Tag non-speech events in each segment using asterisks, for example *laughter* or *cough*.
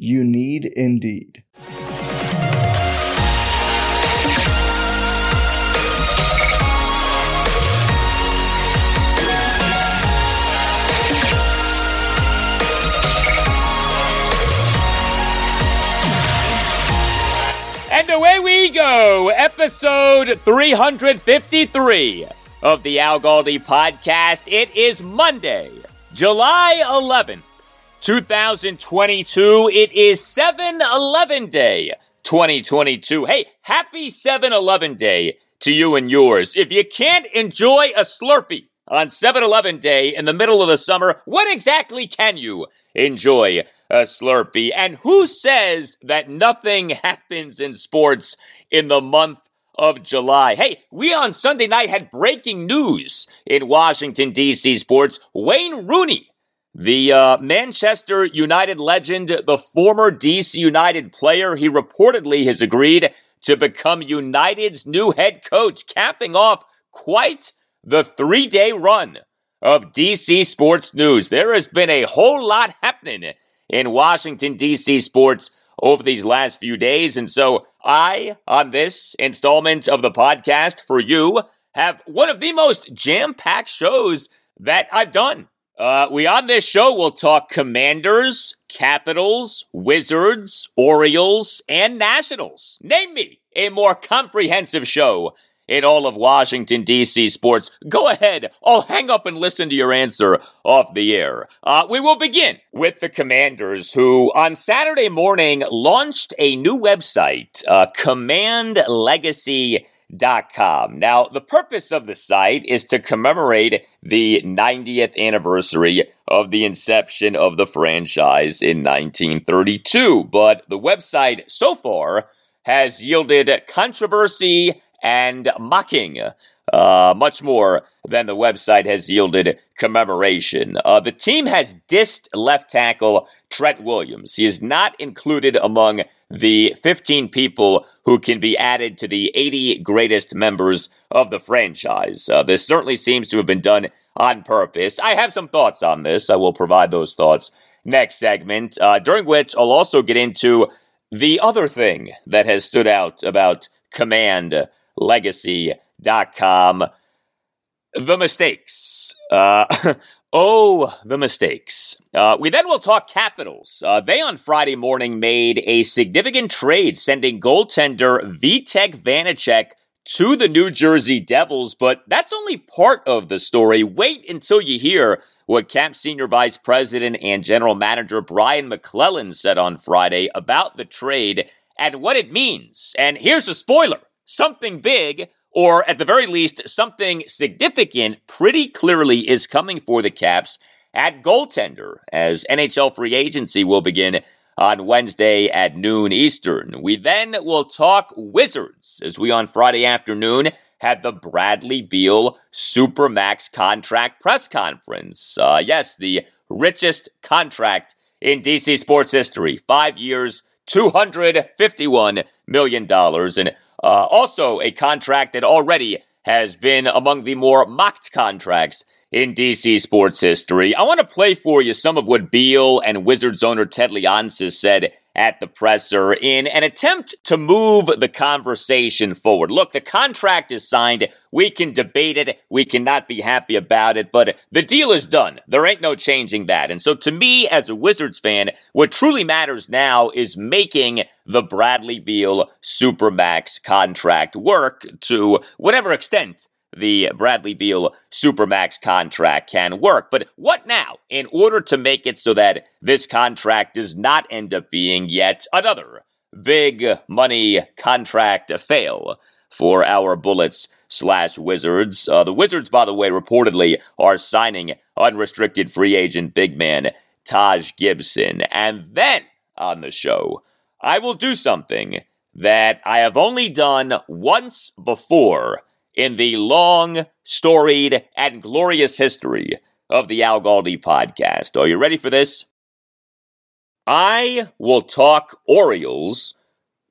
You need Indeed. And away we go, episode 353 of the Al Galdi podcast. It is Monday, July 11th. 2022. It is 7 Eleven Day 2022. Hey, happy 7 Eleven Day to you and yours. If you can't enjoy a Slurpee on 7 Eleven Day in the middle of the summer, what exactly can you enjoy a Slurpee? And who says that nothing *laughs* happens in sports in the month of July. Hey, we on Sunday night had breaking news in Washington, D.C. sports. Wayne Rooney the uh, Manchester United legend, the former DC United player, he reportedly has agreed to become United's new head coach, capping off quite the three day run of DC sports news. There has been a whole lot happening in Washington, DC sports over these last few days. And so I, on this installment of the podcast for you, have one of the most jam packed shows that I've done uh, we on this show will talk Commanders, Capitals, Wizards, Orioles, and Nationals. Name me a more comprehensive show in all of Washington, D.C. sports. Go ahead. I'll hang up and listen to your answer off the air. Uh, we will begin with the Commanders, who on Saturday morning launched a new website, uh, Command Legacy. Now, the purpose of the site is to commemorate the 90th anniversary of the inception of the franchise in 1932, but the website so far has yielded controversy and mocking. Uh, much more than the website has yielded commemoration. Uh, the team has dissed left tackle Trent Williams. He is not included among the 15 people who can be added to the 80 greatest members of the franchise. Uh, this certainly seems to have been done on purpose. I have some thoughts on this. I will provide those thoughts next segment, uh, during which I'll also get into the other thing that has stood out about Command Legacy.com the mistakes. Uh, *laughs* Oh, the mistakes. Uh, we then will talk Capitals. Uh, they on Friday morning made a significant trade, sending goaltender Vitek Vanecek to the New Jersey Devils, but that's only part of the story. Wait until you hear what Cap Senior Vice President and General Manager Brian MacLellan said on Friday about the trade and what it means. And here's a spoiler something big or at the very least, something significant pretty clearly is coming for the Caps at goaltender as NHL free agency will begin on Wednesday at noon Eastern. We then will talk Wizards as we on Friday afternoon had the Bradley Beal Supermax contract press conference. Uh, yes, the richest contract in DC sports history. Five years, $251 million. And uh, also, a contract that already has been among the more mocked contracts in DC sports history. I want to play for you some of what Beal and Wizards owner Ted Leonsis said at the presser in an attempt to move the conversation forward. Look, the contract is signed. We can debate it. We cannot be happy about it, but the deal is done. There ain't no changing that. And so to me, as a Wizards fan, what truly matters now is making the Bradley Beal Supermax contract work to whatever extent the Bradley Beal Supermax contract can work. But what now in order to make it so that this contract does not end up being yet another big money contract fail for our Bullets slash Wizards? Uh, the Wizards, by the way, reportedly are signing unrestricted free agent big man Taj Gibson. And then on the show, I will do something that I have only done once before in the long, storied, and glorious history of the Al Galdi podcast. Are you ready for this? I will talk Orioles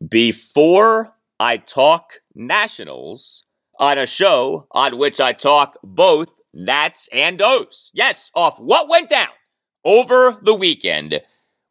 before I talk Nationals on a show on which I talk both Nats and O's. Yes, off what went down over the weekend.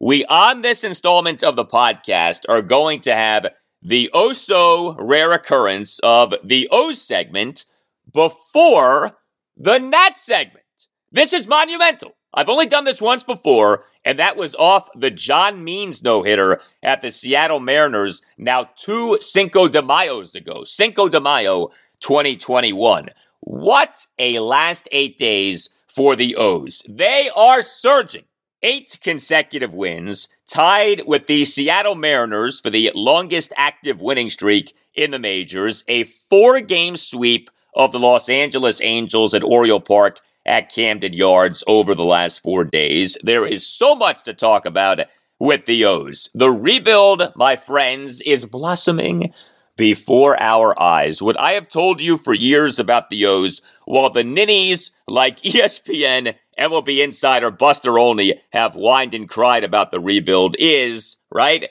We, on this installment of the podcast, are going to have the oh so rare occurrence of the O segment before the Nat segment. This is monumental. I've only done this once before, and that was off the John Means no hitter at the Seattle Mariners now two Cinco de Mayos ago. Cinco de Mayo 2021. What a last eight days for the O's. They are surging eight consecutive wins, tied with the Seattle Mariners for the longest active winning streak in the majors, a four game sweep of the Los Angeles Angels at Oriole Park at Camden Yards over the last four days. There is so much to talk about with the O's. The rebuild, my friends, is blossoming before our eyes. What I have told you for years about the O's, while the ninnies like *laughs* ESPN, MLB Insider, Buster Olney have whined and cried about the rebuild, is, right?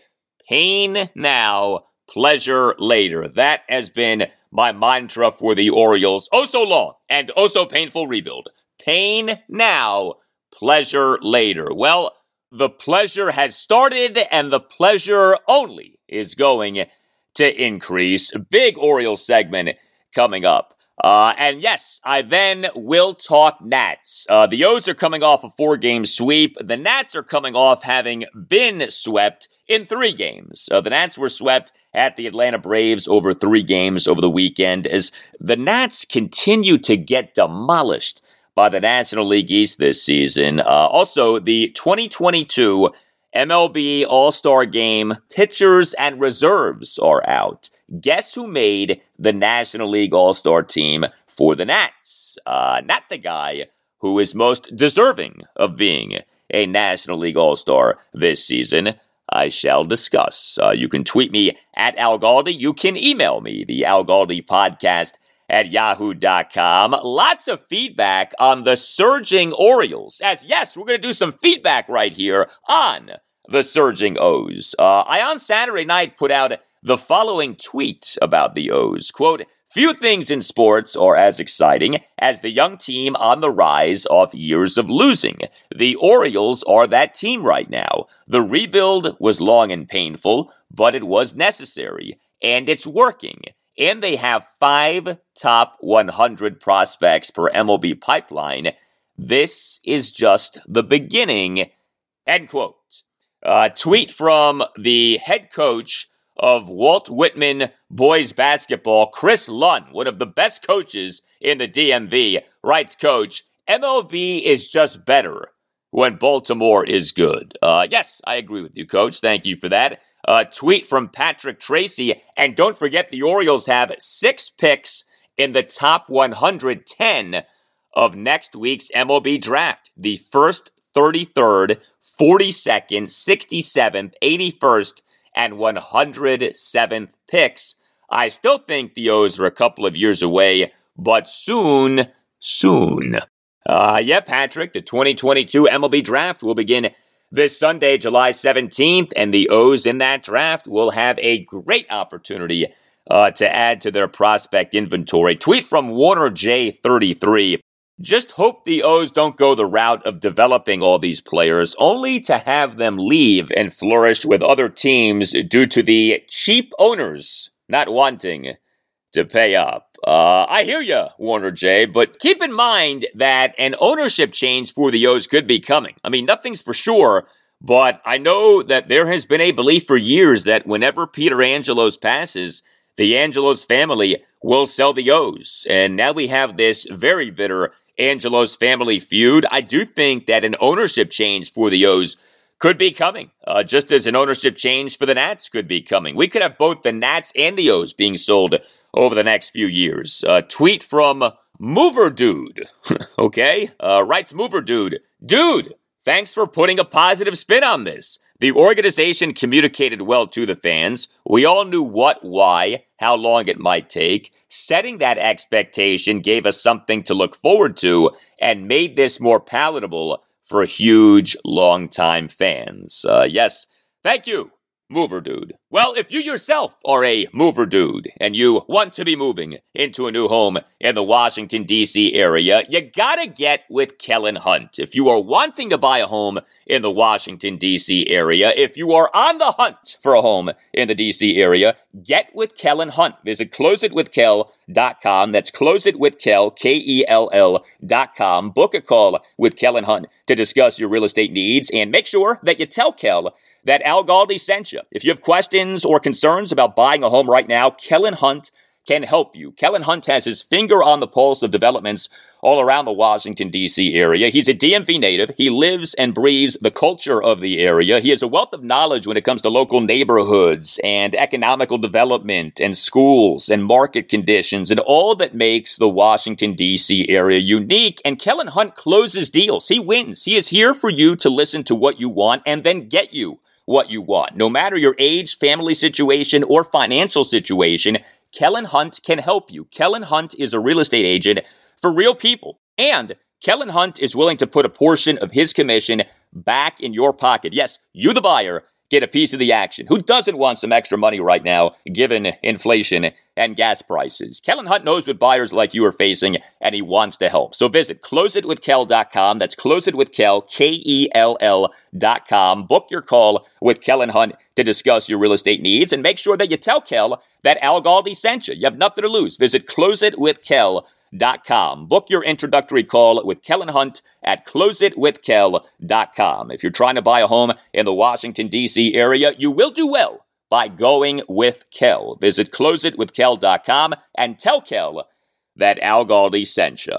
Pain now, pleasure later. That has been my mantra for the Orioles. Oh, so long and oh, so painful rebuild. Pain now, pleasure later. Well, the pleasure has started and the pleasure only is going to increase. Big Orioles segment coming up. Uh, and yes, I then will talk Nats. Uh, the O's are coming off a four game sweep. The Nats are coming off having been swept in three games. Uh, the Nats were swept at the Atlanta Braves over three games over the weekend as the Nats continue to get demolished by the National League East this season. Uh, also, the 2022 MLB All Star Game pitchers and reserves are out. Guess who made the National League All Star team for the Nats? Uh, not the guy who is most deserving of being a National League All Star this season. I shall discuss. Uh, you can tweet me at Al Galdi. You can email me, the Al Galdi podcast at yahoo.com. Lots of feedback on the surging Orioles. As yes, we're going to do some feedback right here on the surging O's. Uh, I on Saturday night put out the following tweet about the O's. Quote, Few things in sports are as exciting as the young team on the rise off years of losing. The Orioles are that team right now. The rebuild was long and painful, but it was necessary, and it's working. And they have five top 100 prospects per MLB pipeline. This is just the beginning. End quote. Uh, tweet from the head coach of Walt Whitman boys basketball, Chris Lunn, one of the best coaches in the DMV, writes, Coach, MLB is just better when Baltimore is good. Uh, yes, I agree with you, Coach. Thank you for that. Uh, tweet from Patrick Tracy. And don't forget, the Orioles have six picks in the top 110 of next week's MLB draft. The first 33rd, 42nd, 67th, 81st, and 107th picks. I still think the O's are a couple of years away, but soon, soon. Uh, yeah, Patrick, the 2022 MLB draft will begin this Sunday, July 17th, and the O's in that draft will have a great opportunity uh, to add to their prospect inventory. Tweet from Warner J33. Just hope the O's don't go the route of developing all these players only to have them leave and flourish with other teams due to the cheap owners not wanting to pay up. Uh, I hear you, Warner J, but keep in mind that an ownership change for the O's could be coming. I mean, nothing's for sure, but I know that there has been a belief for years that whenever Peter Angelos passes, the Angelos family will sell the O's. And now we have this very bitter Angelos family feud. I do think that an ownership change for the O's could be coming, uh, just as an ownership change for the Nats could be coming. We could have both the Nats and the O's being sold over the next few years. A tweet from Mover Dude. *laughs* okay, uh, writes Mover Dude. Dude, thanks for putting a positive spin on this. The organization communicated well to the fans. We all knew what, why, how long it might take. Setting that expectation gave us something to look forward to and made this more palatable for huge, long-time fans. Uh, yes, thank you Mover dude. Well, if you yourself are a mover dude and you want to be moving into a new home in the Washington, D.C. area, you gotta get with Kellen Hunt. If you are wanting to buy a home in the Washington, D.C. area, if you are on the hunt for a home in the D.C. area, get with Kellen Hunt. Visit closeitwithkel.com. That's closeitwithkel, K-E-L-L dot com. Book a call with Kellen Hunt to discuss your real estate needs and make sure that you tell Kel that Al Galdi sent you. If you have questions or concerns about buying a home right now, Kellen Hunt can help you. Kellen Hunt has his finger on the pulse of developments all around the Washington, D.C. area. He's a DMV native. He lives and breathes the culture of the area. He has a wealth of knowledge when it comes to local neighborhoods and economical development and schools and market conditions and all that makes the Washington, D.C. area unique. And Kellen Hunt closes deals. He wins. He is here for you to listen to what you want and then get you what you want. No matter your age, family situation, or financial situation, Kellen Hunt can help you. Kellen Hunt is a real estate agent for real people. And Kellen Hunt is willing to put a portion of his commission back in your pocket. Yes, you, the buyer, get a piece of the action. Who doesn't want some extra money right now, given inflation and gas prices? Kellen Hunt knows what buyers like you are facing, and he wants to help. So visit closeitwithkel.com. That's closeitwithkel, K-E-L-L dot com. Book your call with Kellen Hunt to discuss your real estate needs, and make sure that you tell Kel that Al Galdi sent you. You have nothing to lose. Visit closeitwithkel.com closeitwithkel.com. Book your introductory call with Kellen Hunt at closeitwithkel.com. If you're trying to buy a home in the Washington, D.C. area, you will do well by going with Kel. Visit closeitwithkel.com and tell Kel that Al Galdi sent you.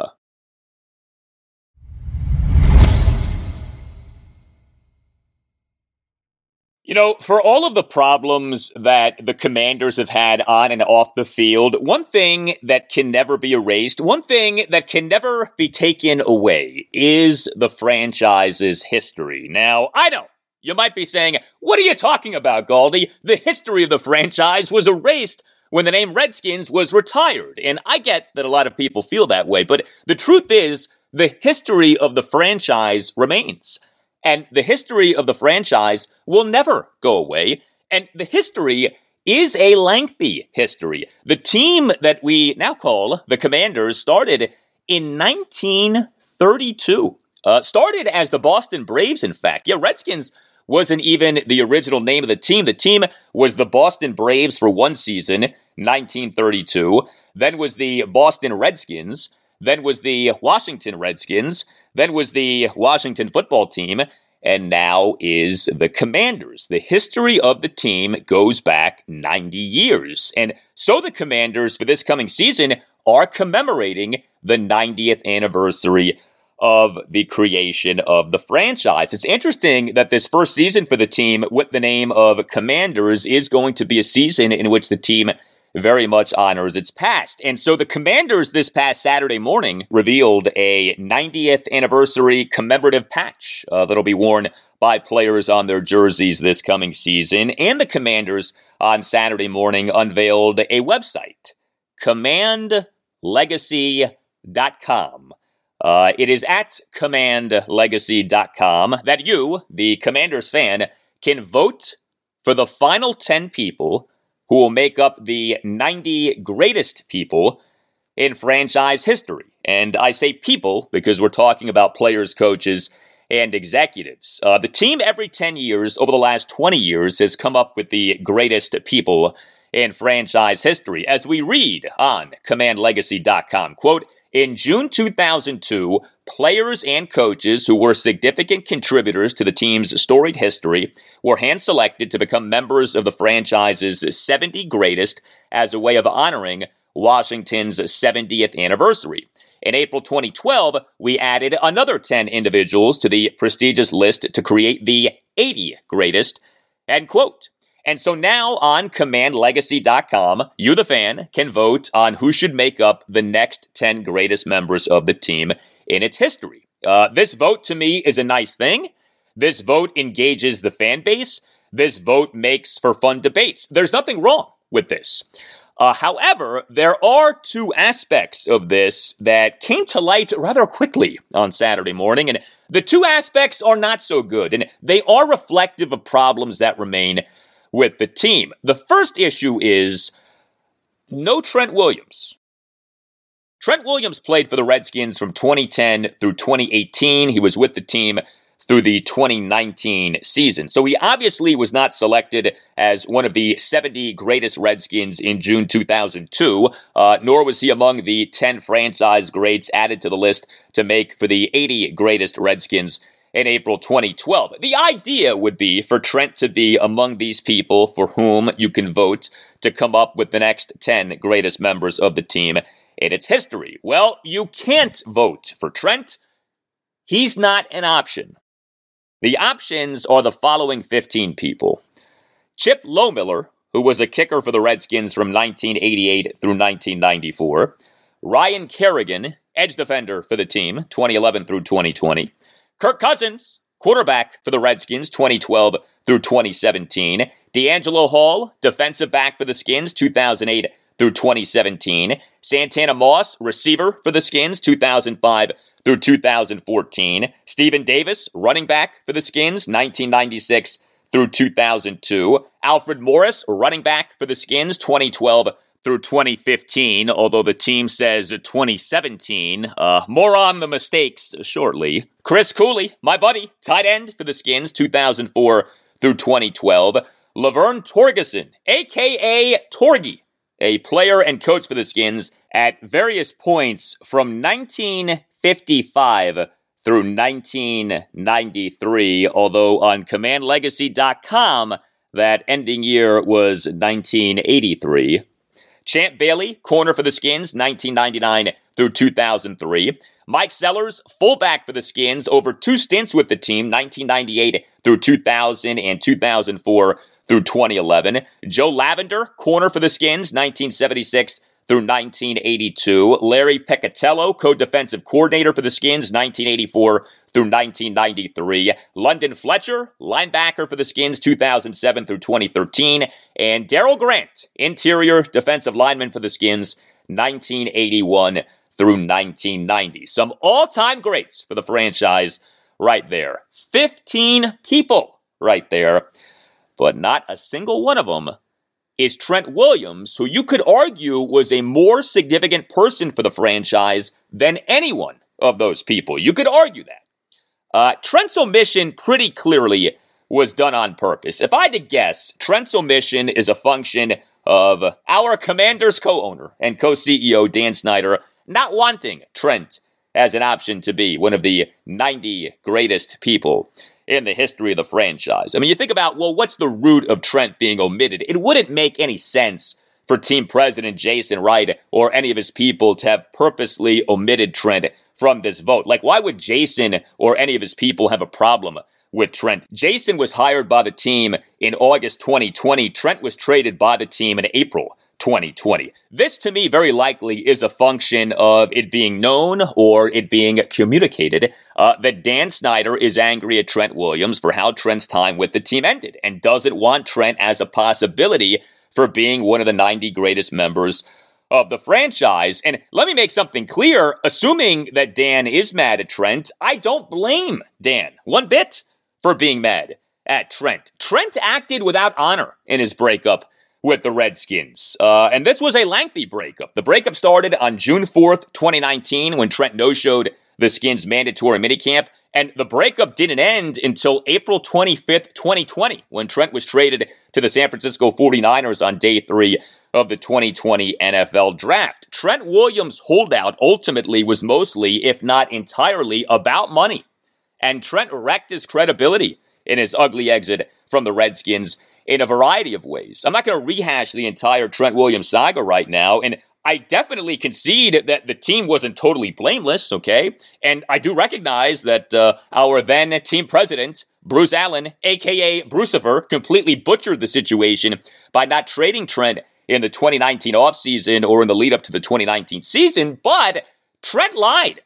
You know, for all of the problems that the commanders have had on and off the field, one thing that can never be erased, one thing that can never be taken away is the franchise's history. Now, I know you might be saying, what are you talking about, Galdi? The history of the franchise was erased when the name Redskins was retired. And I get that a lot of people feel that way, but the truth is, the history of the franchise remains. And the history of the franchise will never go away. And the history is a lengthy history. The team that we now call the Commanders started in 1932. Uh, started as the Boston Braves, in fact. Yeah, Redskins wasn't even the original name of the team. The team was the Boston Braves for one season, 1932. Then was the Boston Redskins. Then was the Washington Redskins then was the Washington football team, and now is the Commanders. The history of the team goes back 90 years. And so the Commanders for this coming season are commemorating the 90th anniversary of the creation of the franchise. It's interesting that this first season for the team with the name of Commanders is going to be a season in which the team very much honors its past. And so the Commanders this past Saturday morning revealed a 90th anniversary commemorative patch uh, that'll be worn by players on their jerseys this coming season. And the Commanders on Saturday morning unveiled a website, commandlegacy.com. Uh, it is at commandlegacy.com that you, the Commanders fan, can vote for the final 10 people who will make up the 90 greatest people in franchise history. And I say people because we're talking about players, coaches, and executives. Uh, the team every 10 years over the last 20 years has come up with the greatest people in franchise history. As we read on commandlegacy.com, quote, in June 2002, players and coaches who were significant contributors to the team's storied history were hand selected to become members of the franchise's 70 greatest as a way of honoring Washington's 70th anniversary. In April 2012, we added another 10 individuals to the prestigious list to create the 80 greatest. End quote. And so now on commandlegacy.com, you, the fan, can vote on who should make up the next 10 greatest members of the team in its history. Uh, this vote to me is a nice thing. This vote engages the fan base. This vote makes for fun debates. There's nothing wrong with this. Uh, however, there are two aspects of this that came to light rather quickly on Saturday morning, and the two aspects are not so good, and they are reflective of problems that remain with the team. The first issue is no Trent Williams. Trent Williams played for the Redskins from 2010 through 2018. He was with the team through the 2019 season. So he obviously was not selected as one of the 70 greatest Redskins in June 2002, uh, nor was he among the 10 franchise greats added to the list to make for the 80 greatest Redskins in April 2012. The idea would be for Trent to be among these people for whom you can vote to come up with the next 10 greatest members of the team in its history. Well, you can't vote for Trent. He's not an option. The options are the following 15 people Chip Lohmiller, who was a kicker for the Redskins from 1988 through 1994, Ryan Kerrigan, edge defender for the team, 2011 through 2020, Kirk Cousins, quarterback for the Redskins, 2012 through 2017, DeAngelo Hall, defensive back for the Skins, 2008 through 2017, Santana Moss, receiver for the Skins, 2005 through 2014. Stephen Davis, running back for the Skins, 1996 through 2002. Alfred Morris, running back for the Skins, 2012 through 2015, although the team says 2017. Uh, more on the mistakes shortly. Chris Cooley, my buddy, tight end for the Skins, 2004 through 2012. Laverne Torgeson, aka Torgy, a player and coach for the Skins at various points from 1955 through 1993, although on commandlegacy.com, that ending year was 1983. Champ Bailey, corner for the Skins, 1999 through 2003. Mike Sellers, fullback for the Skins, over two stints with the team, 1998 through 2000 and 2004 through 2011. Joe Lavender, corner for the Skins, 1976 through 1982. Larry Peccatiello, co-defensive coordinator for the Skins, 1984 through 1993. London Fletcher, linebacker for the Skins, 2007 through 2013. And Darryl Grant, interior defensive lineman for the Skins, 1981 through 1990. Some all-time greats for the franchise right there. 15 people right there, but not a single one of them is Trent Williams, who you could argue was a more significant person for the franchise than anyone of those people. You could argue that. Uh, Trent's omission pretty clearly was done on purpose. If I had to guess, Trent's omission is a function of our commander's co owner and co CEO, Dan Snyder, not wanting Trent as an option to be one of the 90 greatest people in the history of the franchise. I mean, you think about, well, what's the root of Trent being omitted? It wouldn't make any sense for team president Jason Wright or any of his people to have purposely omitted Trent from this vote. Like, why would Jason or any of his people have a problem with Trent? Jason was hired by the team in August 2020. Trent was traded by the team in April 2020. This to me very likely is a function of it being known or it being communicated uh, that Dan Snyder is angry at Trent Williams for how Trent's time with the team ended and doesn't want Trent as a possibility for being one of the 90 greatest members of the franchise. And let me make something clear assuming that Dan is mad at Trent, I don't blame Dan one bit for being mad at Trent. Trent acted without honor in his breakup with the Redskins. Uh, and this was a lengthy breakup. The breakup started on June 4th, 2019, when Trent no showed the Skins' mandatory minicamp. And the breakup didn't end until April 25th, 2020, when Trent was traded to the San Francisco 49ers on day three of the 2020 NFL Draft. Trent Williams' holdout ultimately was mostly, if not entirely, about money. And Trent wrecked his credibility in his ugly exit from the Redskins in a variety of ways. I'm not going to rehash the entire Trent Williams saga right now, and I definitely concede that the team wasn't totally blameless, okay? And I do recognize that uh, our then team president, Bruce Allen, aka Brucifer, completely butchered the situation by not trading Trent in the 2019 offseason or in the lead up to the 2019 season, but Trent lied,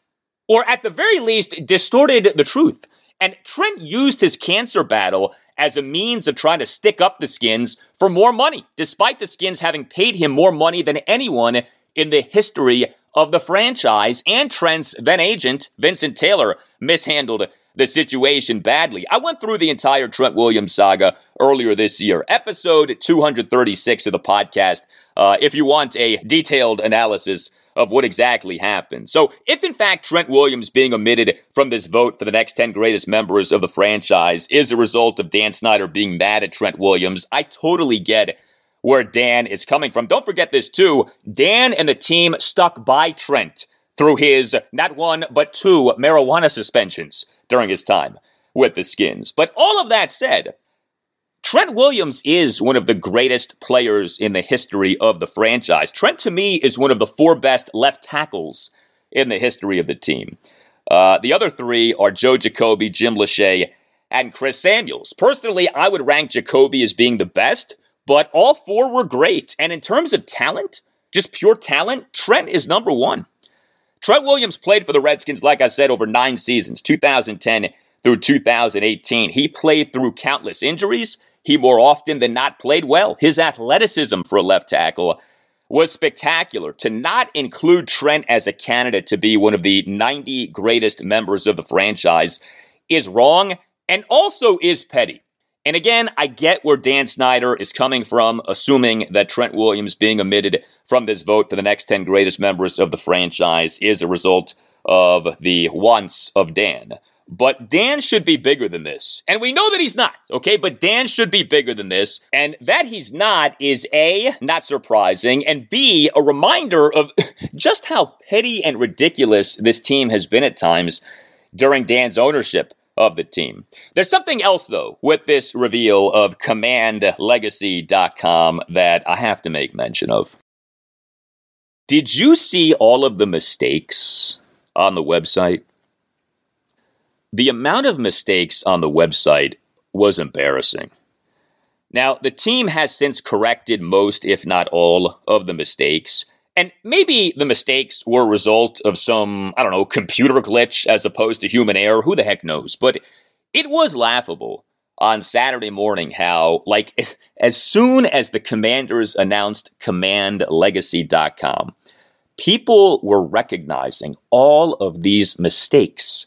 or at the very least, distorted the truth. And Trent used his cancer battle as a means of trying to stick up the skins for more money, despite the skins having paid him more money than anyone in the history of the franchise. And Trent's then agent, Vincent Taylor, mishandled the situation badly. I went through the entire Trent Williams saga earlier this year, episode 236 of the podcast. Uh, if you want a detailed analysis of what exactly happened. So, if in fact Trent Williams being omitted from this vote for the next 10 greatest members of the franchise is a result of Dan Snyder being mad at Trent Williams, I totally get where Dan is coming from. Don't forget this too. Dan and the team stuck by Trent through his not one, but two marijuana suspensions during his time with the Skins. But all of that said, Trent Williams is one of the greatest players in the history of the franchise. Trent, to me, is one of the four best left tackles in the history of the team. Uh, the other three are Joe Jacoby, Jim Lachey, and Chris Samuels. Personally, I would rank Jacoby as being the best, but all four were great. And in terms of talent, just pure talent, Trent is number one. Trent Williams played for the Redskins, like I said, over nine seasons, 2010 through 2018. He played through countless injuries he more often than not played well. His athleticism for a left tackle was spectacular. To not include Trent as a candidate to be one of the 90 greatest members of the franchise is wrong and also is petty. And again, I get where Dan Snyder is coming from, assuming that Trent Williams being omitted from this vote for the next 10 greatest members of the franchise is a result of the wants of Dan. But Dan should be bigger than this. And we know that he's not, okay? But Dan should be bigger than this. And that he's not is A, not surprising, and B, a reminder of *laughs* just how petty and ridiculous this team has been at times during Dan's ownership of the team. There's something else, though, with this reveal of CommandLegacy.com that I have to make mention of. Did you see all of the mistakes on the website? The amount of mistakes on the website was embarrassing. Now, the team has since corrected most, if not all, of the mistakes. And maybe the mistakes were a result of some, I don't know, computer glitch as opposed to human error. Who the heck knows? But it was laughable on Saturday morning how, like, *laughs* as soon as the commanders announced commandlegacy.com, people were recognizing all of these mistakes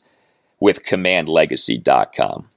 with commandlegacy.com.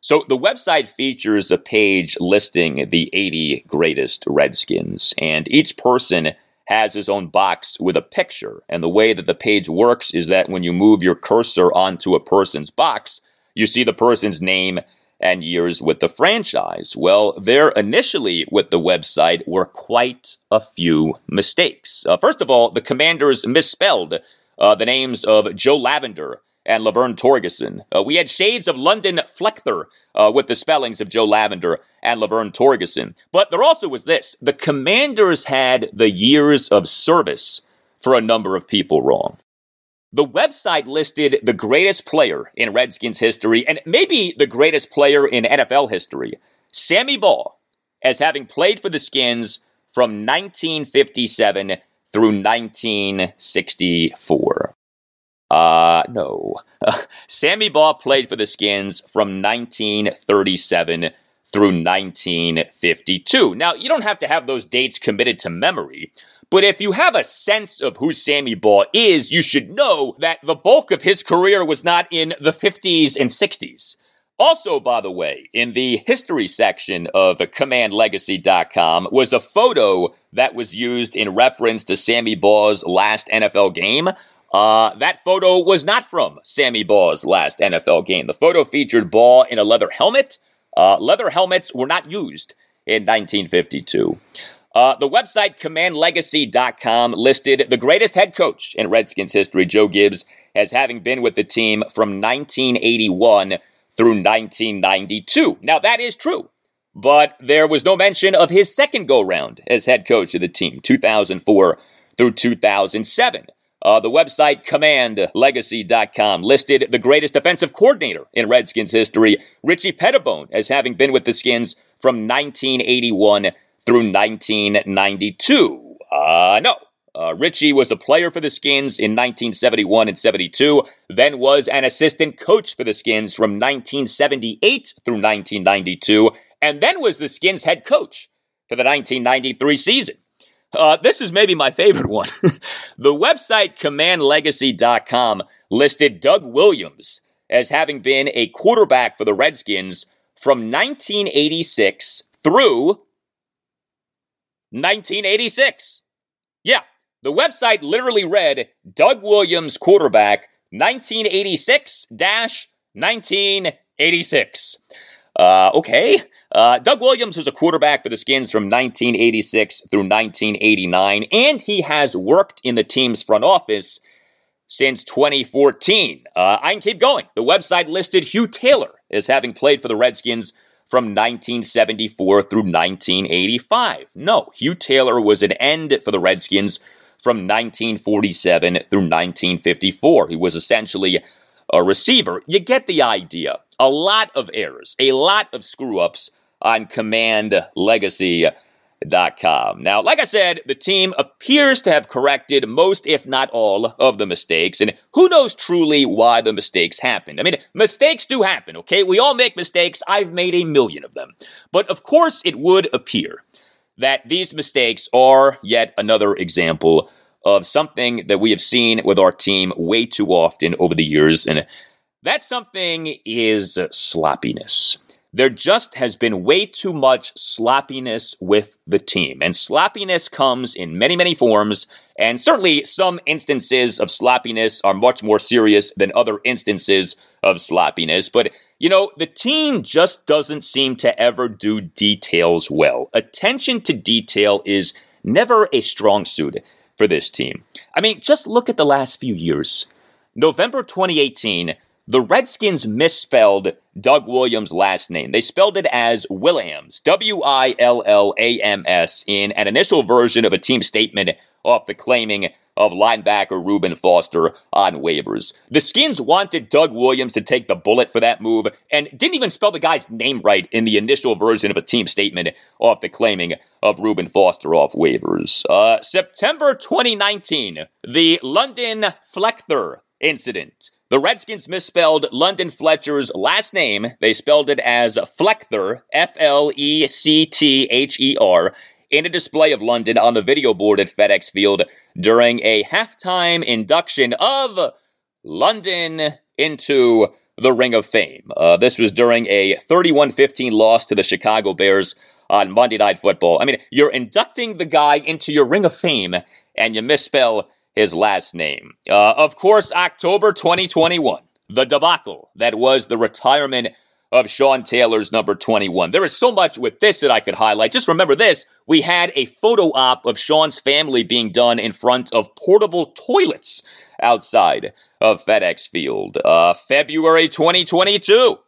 So the website features a page listing the 80 greatest Redskins, and each person has his own box with a picture. And the way that the page works is that when you move your cursor onto a person's box, you see the person's name and years with the franchise. Well, there initially with the website were quite a few mistakes. Uh, first of all, the commanders misspelled uh, the names of Joe Lavender and Laverne Torgerson. Uh, we had shades of London Fleckner uh, with the spellings of Joe Lavender and Laverne Torgerson. But there also was this the commanders had the years of service for a number of people wrong. The website listed the greatest player in Redskins history, and maybe the greatest player in NFL history, Sammy Baugh, as having played for the Skins from 1957 through 1964. Uh, no. *laughs* Sammy Baugh played for the Skins from 1937 through 1952. Now, you don't have to have those dates committed to memory, but if you have a sense of who Sammy Baugh is, you should know that the bulk of his career was not in the 50s and 60s. Also, by the way, in the history section of commandlegacy.com was a photo that was used in reference to Sammy Baugh's last NFL game. Uh, that photo was not from Sammy Baugh's last NFL game. The photo featured Baugh in a leather helmet. Uh, leather helmets were not used in 1952. Uh, the website commandlegacy.com listed the greatest head coach in Redskins history, Joe Gibbs, as having been with the team from 1981 through 1992. Now, that is true, but there was no mention of his second go round as head coach of the team, 2004 through 2007. Uh, the website commandlegacy.com listed the greatest defensive coordinator in Redskins history, Richie Pettibone, as having been with the Skins from 1981 through 1992. Uh, no, uh, Richie was a player for the Skins in 1971 and 72, then was an assistant coach for the Skins from 1978 through 1992, and then was the Skins head coach for the 1993 season. Uh, this is maybe my favorite *laughs* one. the website commandlegacy.com listed Doug Williams as having been a quarterback for the Redskins from 1986 through 1986. Yeah, the website literally read Doug Williams, quarterback, 1986 1986. Uh, okay. Uh, Doug Williams was a quarterback for the Skins from 1986 through 1989, and he has worked in the team's front office since 2014. Uh, I can keep going. The website listed Hugh Taylor as having played for the Redskins from 1974 through 1985. No, Hugh Taylor was an end for the Redskins from 1947 through 1954. He was essentially a receiver. You get the idea. A lot of errors, a lot of screw ups on commandlegacy.com. Now, like I said, the team appears to have corrected most, if not all, of the mistakes, and who knows truly why the mistakes happened. I mean, mistakes do happen, okay? We all make mistakes. I've made a million of them. But of course, it would appear that these mistakes are yet another example of something that we have seen with our team way too often over the years, and that something is sloppiness. There just has been way too much sloppiness with the team, and sloppiness comes in many, many forms, and certainly some instances of sloppiness are much more serious than other instances of sloppiness, but you know, the team just doesn't seem to ever do details well. Attention to detail is never a strong suit for this team. I mean, just look at the last few years. November 2018, the Redskins misspelled Doug Williams' last name. They spelled it as Williams, W I L L A M S, in an initial version of a team statement off the claiming of linebacker Reuben Foster on waivers. The Skins wanted Doug Williams to take the bullet for that move and didn't even spell the guy's name right in the initial version of a team statement off the claiming of Reuben Foster off waivers. Uh, September 2019, the London Fletcher incident. The Redskins misspelled London Fletcher's last name. They spelled it as Flecther, F L E C T H E R, in a display of London on the video board at FedEx Field during a halftime induction of London into the Ring of Fame. Uh, this was during a 31 15 loss to the Chicago Bears on Monday Night Football. I mean, you're inducting the guy into your Ring of Fame and you misspell his last name. Uh, of course, October 2021, the debacle that was the retirement of Sean Taylor's number 21. There is so much with this that I could highlight. Just remember this we had a photo op of Sean's family being done in front of portable toilets outside of FedEx Field. Uh, February 2022.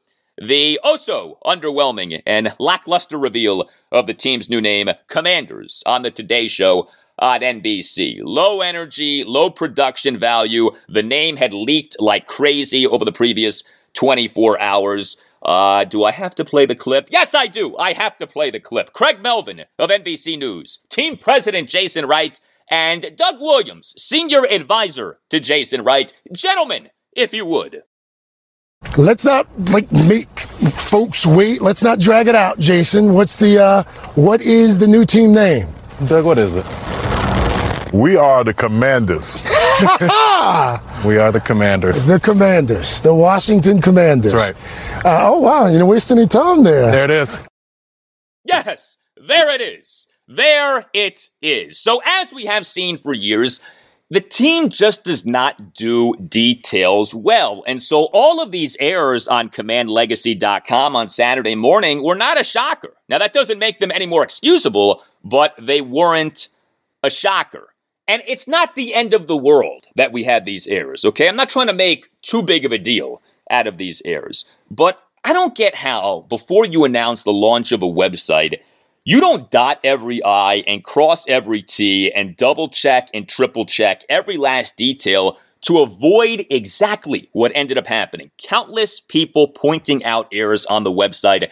The also underwhelming and lackluster reveal of the team's new name, Commanders, on the Today Show on NBC. Low energy, low production value. The name had leaked like crazy over the previous 24 hours. Uh, do I have to play the clip? Yes, I do. I have to play the clip. Craig Melvin of NBC News, team president Jason Wright, and Doug Williams, senior advisor to Jason Wright. Gentlemen, if you would. Let's not like make folks wait. Let's not drag it out, Jason. What's the uh what is the new team name? Doug, what is it? We are the commanders. *laughs* We are the Commanders. The Commanders, the Washington Commanders. That's right. Uh, oh wow, you know, wasting any time there. There it is. Yes, there it is. There it is. So, as we have seen for years, the team just does not do details well. And so all of these errors on commandlegacy.com on Saturday morning were not a shocker. Now, that doesn't make them any more excusable, but they weren't a shocker. And it's not the end of the world that we had these errors, okay? I'm not trying to make too big of a deal out of these errors, but I don't get how, before you announce the launch of a website, you don't dot every I and cross every T and double check and triple check every last detail to avoid exactly what ended up happening. Countless people pointing out errors on the website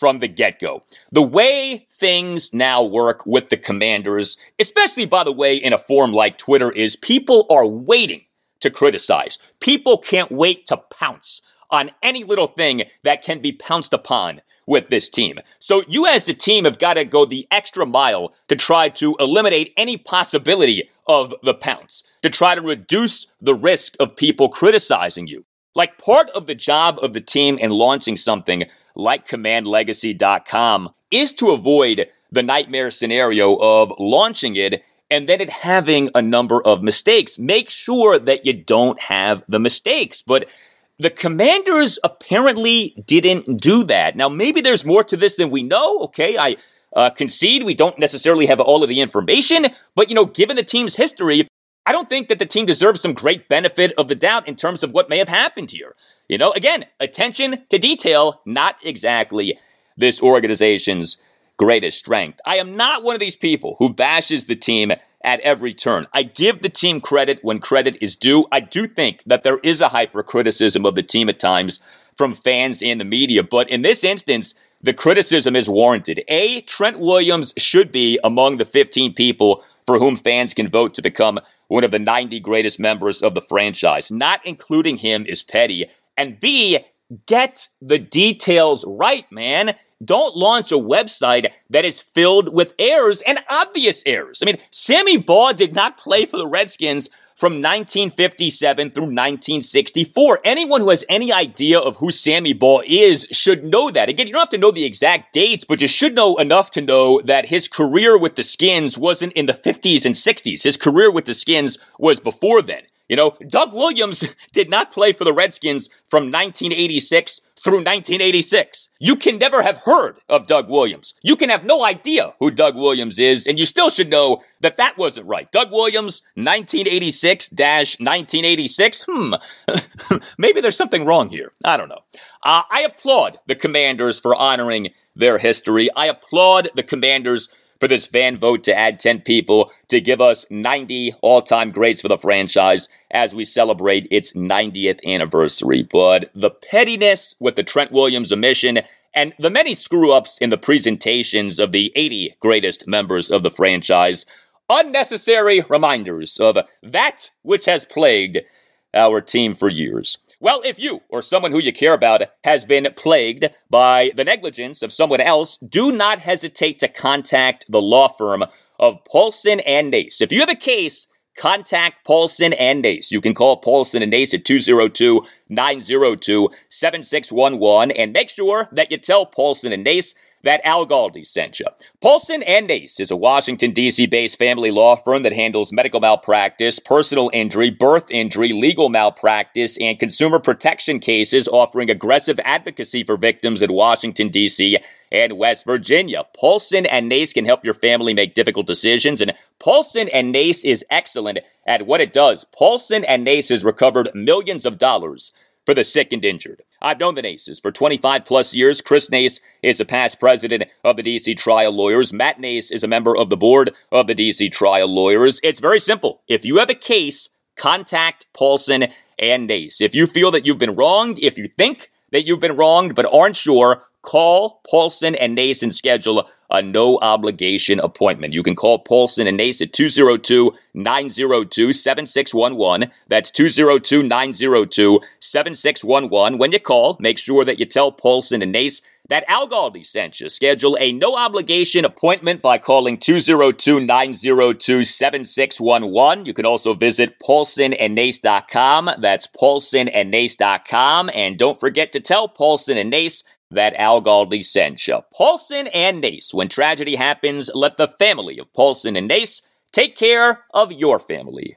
from the get go. The way things now work with the commanders, especially by the way, in a forum like Twitter, is people are waiting to criticize. People can't wait to pounce on any little thing that can be pounced upon with this team. So you as a team have got to go the extra mile to try to eliminate any possibility of the pounce, to try to reduce the risk of people criticizing you. Like part of the job of the team in launching something like commandlegacy.com is to avoid the nightmare scenario of launching it and then it having a number of mistakes. Make sure that you don't have the mistakes. But the commanders apparently didn't do that. Now, maybe there's more to this than we know. Okay, I uh, concede we don't necessarily have all of the information, but you know, given the team's history, I don't think that the team deserves some great benefit of the doubt in terms of what may have happened here. You know, again, attention to detail, not exactly this organization's greatest strength. I am not one of these people who bashes the team at every turn. I give the team credit when credit is due. I do think that there is a hyper criticism of the team at times from fans and the media, but in this instance, the criticism is warranted. A, Trent Williams should be among the 15 people for whom fans can vote to become one of the 90 greatest members of the franchise. Not including him is petty. And B, get the details right, man. Don't launch a website that is filled with errors and obvious errors. I mean, Sammy Baugh did not play for the Redskins from 1957 through 1964. Anyone who has any idea of who Sammy Baugh is should know that. Again, you don't have to know the exact dates, but you should know enough to know that his career with the Skins wasn't in the 50s and 60s. His career with the Skins was before then. You know, Doug Williams *laughs* did not play for the Redskins from 1986 through 1986. You can never have heard of Doug Williams. You can have no idea who Doug Williams is, and you still should know that that wasn't right. Doug Williams, 1986 1986. Hmm, *laughs* maybe there's something wrong here. I don't know. Uh, I applaud the commanders for honoring their history. I applaud the commanders for this fan vote to add 10 people to give us 90 all time greats for the franchise as we celebrate its 90th anniversary. But the pettiness with the Trent Williams omission and the many screw ups in the presentations of the 80 greatest members of the franchise, unnecessary reminders of that which has plagued our team for years. Well, if you or someone who you care about has been plagued by the negligence of someone else, do not hesitate to contact the law firm of Paulson and Nace. If you have a case, contact Paulson and Nace. You can call Paulson and Nace at 202 902 7611 and make sure that you tell Paulson and Nace that Al Galdi sent you. Paulson and Nace is a Washington, D.C. based family law firm that handles medical malpractice, personal injury, birth injury, legal malpractice, and consumer protection cases, offering aggressive advocacy for victims in Washington, D.C. and West Virginia. Paulson and Nace can help your family make difficult decisions, and Paulson and Nace is excellent at what it does. Paulson and Nace has recovered millions of dollars for the sick and injured. I've known the Naces for 25 plus years. Chris Nace is a past president of the DC Trial Lawyers. Matt Nace is a member of the board of the DC Trial Lawyers. It's very simple. If you have a case, contact Paulson and Nace. If you feel that you've been wronged, if you think that you've been wronged but aren't sure, call Paulson and and schedule a no obligation appointment. You can call Paulson and Nace at 202 902 7611. That's 202 902 7611. When you call, make sure that you tell Paulson and Nace that Al Galdi sent you. Schedule a no obligation appointment by calling 202 902 7611. You can also visit paulsonandnace.com. That's paulsonandnace.com. And don't forget to tell Paulson and Nace that Al Galdi sent you. Paulson and Nace. When tragedy happens, let the family of Paulson and Nace take care of your family.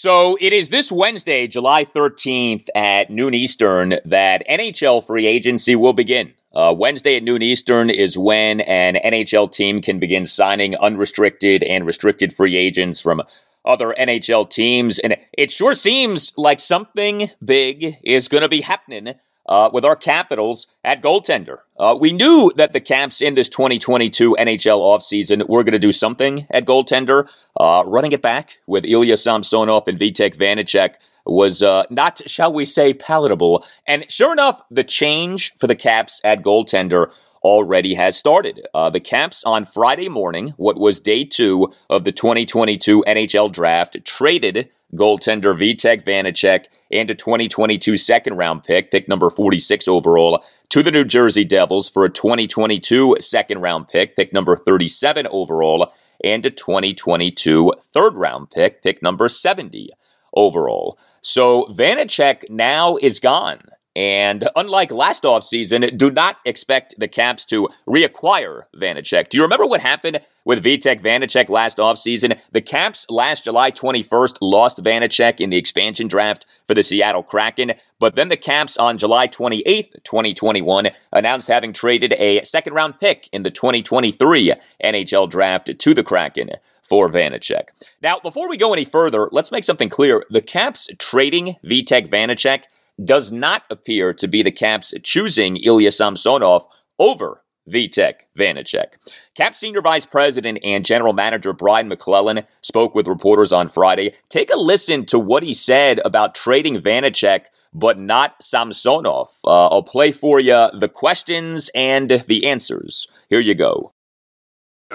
So it is this Wednesday, July 13th at noon Eastern, that NHL free agency will begin. Uh, Wednesday at noon Eastern is when an NHL team can begin signing unrestricted and restricted free agents from other NHL teams. And it sure seems like something big is going to be happening uh, with our Capitals at goaltender. Uh, we knew that the Caps in this 2022 NHL offseason were going to do something at goaltender. Uh, running it back with Ilya Samsonov and Vitek Vanecek was uh, not, shall we say, palatable. And sure enough, the change for the Caps at goaltender already has started. Uh, the Caps on Friday morning, what was day two of the 2022 NHL draft, traded goaltender Vitek Vanecek and a 2022 second round pick, pick number 46 overall, to the New Jersey Devils for a 2022 second round pick, pick number 37 overall, and a 2022 third round pick, pick number 70 overall. So Vanecek now is gone. And unlike last offseason, do not expect the Caps to reacquire Vanecek. Do you remember what happened with Vitek Vanecek last offseason? The Caps last July 21st lost Vanecek in the expansion draft for the Seattle Kraken, but then the Caps on July 28th, 2021, announced having traded a second round pick in the 2023 NHL draft to the Kraken for Vanecek. Now, before we go any further, let's make something clear. The Caps trading Vitek Vanecek does not appear to be the Caps choosing Ilya Samsonov over Vitek Vanecek. Cap Senior Vice President and General Manager Brian MacLellan spoke with reporters on Friday. Take a listen to what he said about trading Vanecek, but not Samsonov. Uh, I'll play for you the questions and the answers. Here you go.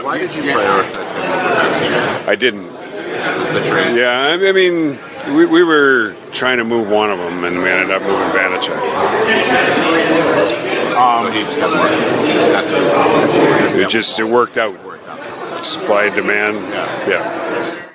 Why did you prioritize him I didn't. the trade? Yeah, I mean, we, we were trying to move one of them, and we ended up moving Vanecek. so he just kept. That's It just it worked out. worked out. Supply and demand. Yeah.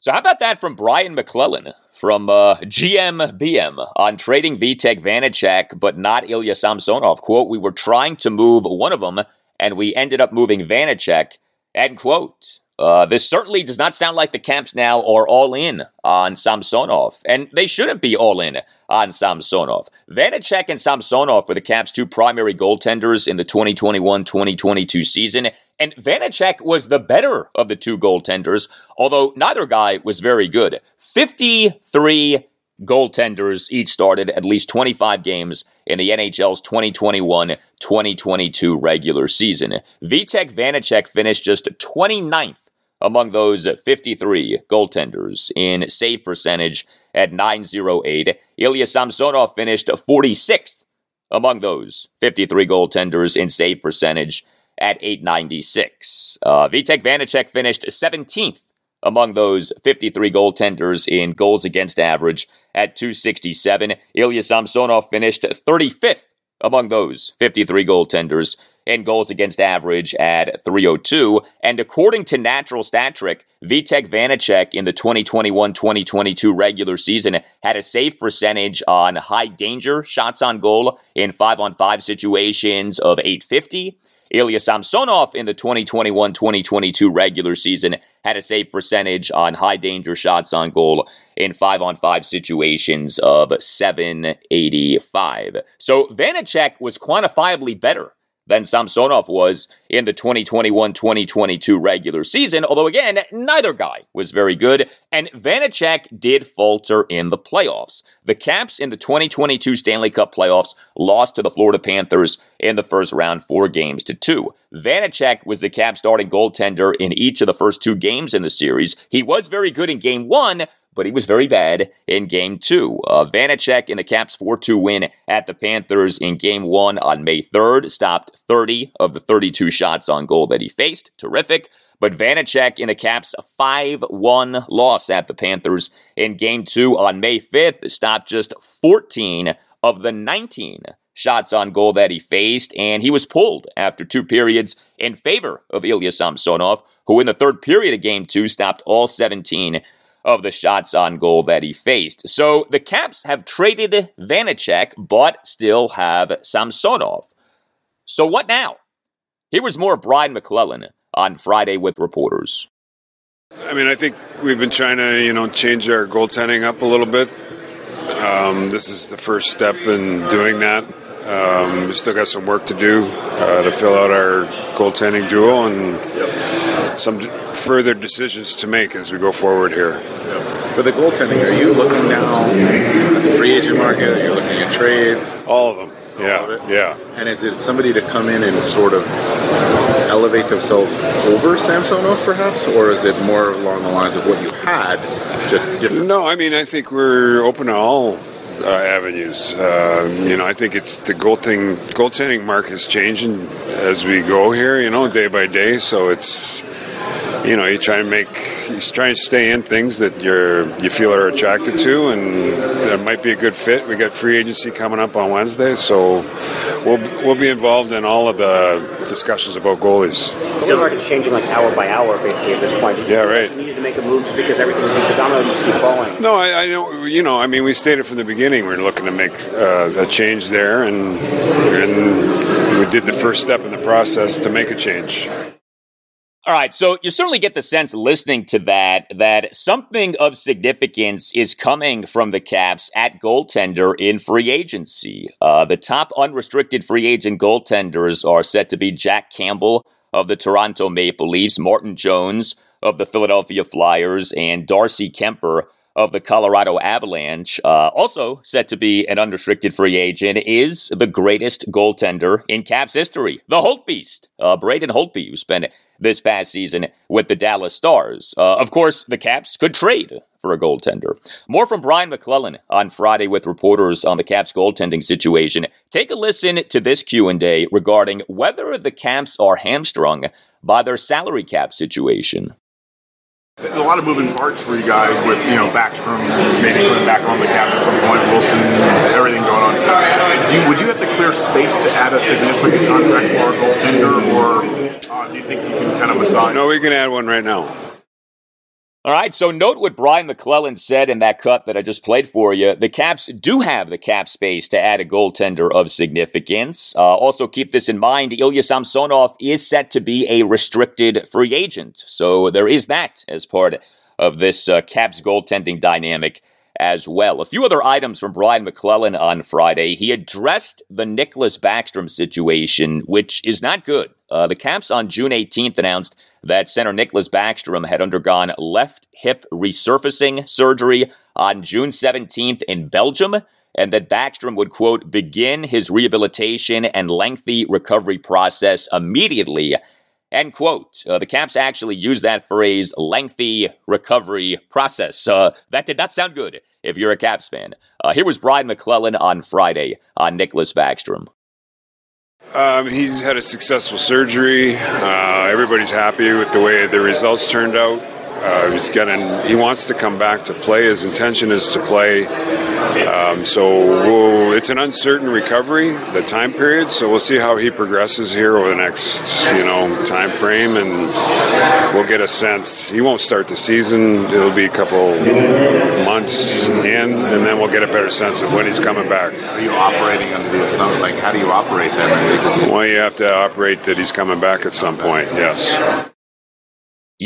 So how about that from Brian MacLellan from uh, GMBM on trading Vitek Vanecek, but not Ilya Samsonov? Quote, we were trying to move one of them, and we ended up moving Vanecek, end quote. Uh, this certainly does not sound like the Caps now are all in on Samsonov, and they shouldn't be all in on Samsonov. Vanecek and Samsonov were the Caps' two primary goaltenders in the 2021-2022 season, and Vanecek was the better of the two goaltenders, although neither guy was very good. 53 goaltenders each started at least 25 games in the NHL's 2021-2022 regular season. Vitek Vanecek finished just 29th among those 53 goaltenders in save percentage at 908. Ilya Samsonov finished 46th among those 53 goaltenders in save percentage at 896. Uh, Vitek Vanecek finished 17th among those 53 goaltenders in goals against average at 267. Ilya Samsonov finished 35th among those 53 goaltenders in goals against average at 302. And according to Natural Stat Trick, Vitek Vanecek in the 2021-2022 regular season had a save percentage on high danger shots on goal in 5-on-5 situations of 850. Ilya Samsonov in the 2021-2022 regular season had a save percentage on high danger shots on goal in 5 on 5 situations of 785. So Vanecek was quantifiably better than Samsonov was in the 2021-2022 regular season, although again, neither guy was very good, and Vanecek did falter in the playoffs. The Caps in the 2022 Stanley Cup playoffs lost to the Florida Panthers in the first round 4 games to 2. Vanecek was the Caps starting goaltender in each of the first two games in the series. He was very good in game 1, but he was very bad in game two. Uh, Vanecek in the Caps 4 2 win at the Panthers in game one on May 3rd stopped 30 of the 32 shots on goal that he faced. Terrific. But Vanecek in the Caps 5 1 loss at the Panthers in game two on May 5th stopped just 14 of the 19 shots on goal that he faced, and he was pulled after two periods in favor of Ilya Samsonov, who in the third period of game two stopped all 17 of the shots on goal that he faced. So the Caps have traded Vanecek, but still have Samsonov. So what now? Here was more Brian MacLellan on Friday with reporters. I mean, I think we've been trying to, you know, change our goaltending up a little bit. Um, this is the first step in doing that. Um, we still got some work to do uh, to fill out our goaltending duo and some further decisions to make as we go forward here. For the goaltending, are you looking now at the free agent market? Are you looking at trades? All of them. All Yeah, of yeah. And is it somebody to come in and sort of elevate themselves over Samsonov, perhaps, or is it more along the lines of what you had, just different? No, I mean, I think we're open to all uh, avenues. Um, you know, I think it's the goaltending goaltending market is changing as we go here. You know, day by day. So it's you know, you try and make, you try and stay in things that you're you feel are attracted to, and that might be a good fit. We got free agency coming up on Wednesday, so we'll we'll be involved in all of the discussions about goalies. The market's changing like hour by hour, basically, at this point. Did Yeah, like right. You needed to make a move because everything, the dominoes just keep falling. No, I, I know. You know, I mean, we stated from the beginning we're looking to make uh, a change there, and and we did the first step in the process to make a change. All right, so you certainly get the sense listening to that that something of significance is coming from the Caps at goaltender in free agency. Uh, the top unrestricted free agent goaltenders are set to be Jack Campbell of the Toronto Maple Leafs, Martin Jones of the Philadelphia Flyers, and Darcy Kuemper of the Colorado Avalanche. Uh, also set to be an unrestricted free agent is the greatest goaltender in Caps history, the Holt Beast, uh, Braden Holtby, who spent this past season with the Dallas Stars. Uh, of course, the Caps could trade for a goaltender. More from Brian MacLellan on Friday with reporters on the Caps goaltending situation. Take a listen to this Q&A regarding whether the Caps are hamstrung by their salary cap situation. A lot of moving parts for you guys with, you know, Backstrom maybe going back on the cap at some point, Wilson, everything going on. Do you, would you have to clear space to add a significant contract for a goaltender, or uh, do you think you can kind of massage? No, we can add one right now. All right, so note what Brian MacLellan said in that cut that I just played for you. The Caps do have the cap space to add a goaltender of significance. Uh, also, keep this in mind Ilya Samsonov is set to be a restricted free agent. So there is that as part of this uh, Caps goaltending dynamic as well. A few other items from Brian MacLellan on Friday. He addressed the Nicklas Backstrom situation, which is not good. Uh, the Caps on June 18th announced that center Nicklas Backstrom had undergone left hip resurfacing surgery on June 17th in Belgium, and that Backstrom would, quote, begin his rehabilitation and lengthy recovery process immediately. End quote. Uh, the Caps actually used that phrase, lengthy recovery process. Uh, that did not sound good if you're a Caps fan. Uh, here was Brian MacLellan on Friday on Nicklas Backstrom. Um, he's had a successful surgery. Uh, everybody's happy with the way the results turned out. Uh, he's getting. He wants to come back to play. His intention is to play. Um, so we'll, it's an uncertain recovery, the time period. So we'll see how he progresses here over the next, you know, time frame, and we'll get a sense. He won't start the season. It'll be a couple months in, and then we'll get a better sense of when he's coming back. Are you operating under the assumption? Like, how do you operate? Because Well, you have to operate that he's coming back at some point. Yes.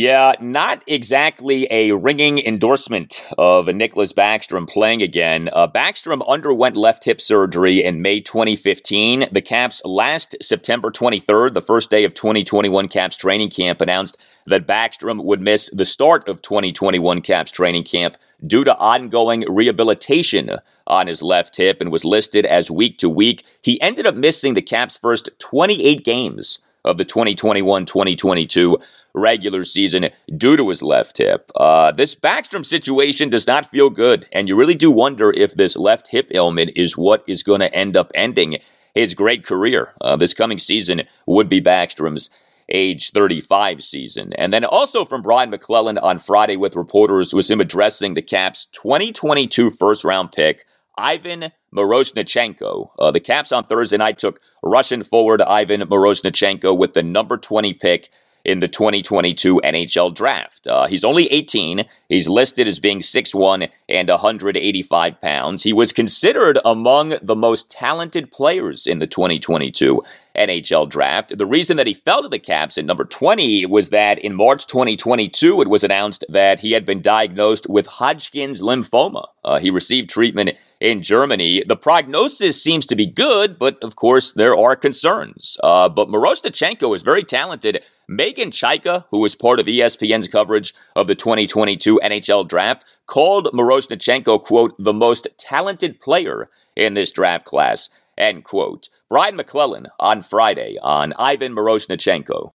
Yeah, not exactly a ringing endorsement of Nicklas Backstrom playing again. Uh, Backstrom underwent left hip surgery in May 2015. The Caps last September 23rd, the first day of 2021 Caps training camp, announced that Backstrom would miss the start of 2021 Caps training camp due to ongoing rehabilitation on his left hip and was listed as week to week. He ended up missing the Caps' first 28 games of the 2021 2022 regular season due to his left hip. Uh, this Backstrom situation does not feel good, and you really do wonder if this left hip ailment is what is going to end up ending his great career. Uh, this coming season would be Backstrom's age 35 season. And then also from Brian MacLellan on Friday with reporters was him addressing the Caps 2022 first round pick, Ivan Miroshnichenko. Uh, the Caps on Thursday night took Russian forward Ivan Miroshnichenko with the number 20 pick in the 2022 NHL draft. Uh, he's only 18. He's listed as being 6'1 and 185 pounds. He was considered among the most talented players in the 2022 NHL draft. The reason that he fell to the Caps at number 20 was that in March 2022, it was announced that he had been diagnosed with Hodgkin's lymphoma. Uh, he received treatment in Germany. The prognosis seems to be good, but of course there are concerns. Uh, but Miroshnichenko is very talented. Meghan Chayka, who was part of ESPN's coverage of the 2022 NHL draft, called Miroshnichenko, quote, the most talented player in this draft class, end quote. Brian MacLellan on Friday on Ivan Miroshnichenko.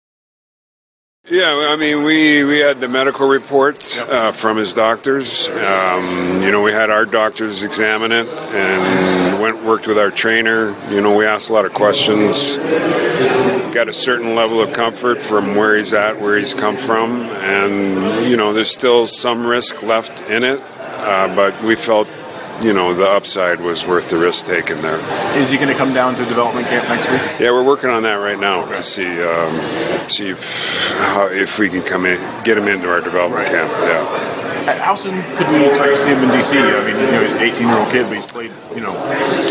Yeah, I mean, we, we had the medical report uh, from his doctors. Um, you know, we had our doctors examine it and went worked with our trainer. You know, we asked a lot of questions. Got a certain level of comfort from where he's at, where he's come from, and you know, there's still some risk left in it. Uh, but we felt you know the upside was worth the risk taken there. Is he going to come down to development camp next week? Yeah, we're working on that right now okay. to see um, see if how, if we can come in get him into our development right. camp. Yeah. How soon could we expect to see him in DC? I mean, you know, he's an 18 year old kid, but he's played you know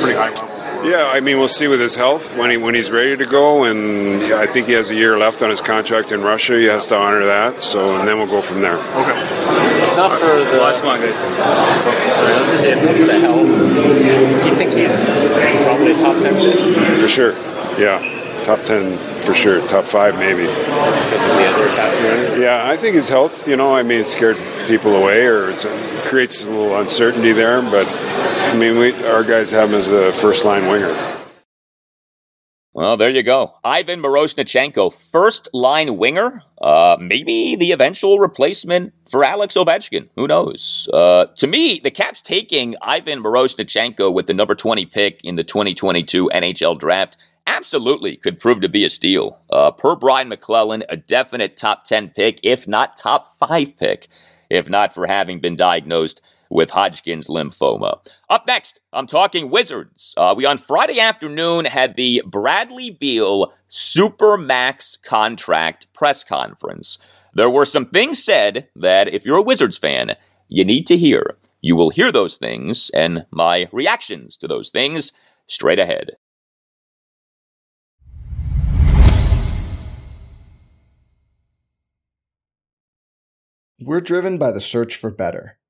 pretty high level. Yeah, I mean, we'll see with his health when he when he's ready to go, and I think he has a year left on his contract in Russia. He has to honor that. So, and then we'll go from there. Okay. Not for the last one, guys. Sorry, I was just saying for the health. You think he's probably top ten? For sure. Yeah top 10 for sure, top five maybe. Because of the other top Yeah, I think his health, you know, I mean, it scared people away or it creates a little uncertainty there, but I mean, we, our guys have him as a first line winger. Well, there you go. Ivan Miroshnichenko, first line winger. Uh, maybe the eventual replacement for Alex Ovechkin. Who knows? Uh, to me, the Caps taking Ivan Miroshnichenko with the number 20 pick in the 2022 NHL draft absolutely could prove to be a steal. Uh, per Brian MacLellan, a definite top 10 pick, if not top 5 pick, if not for having been diagnosed with Hodgkin's lymphoma. Up next, I'm talking Wizards. Uh, we on Friday afternoon had the Bradley Beal Supermax contract press conference. There were some things said that if you're a Wizards fan, you need to hear. You will hear those things and my reactions to those things straight ahead. We're driven by the search for better.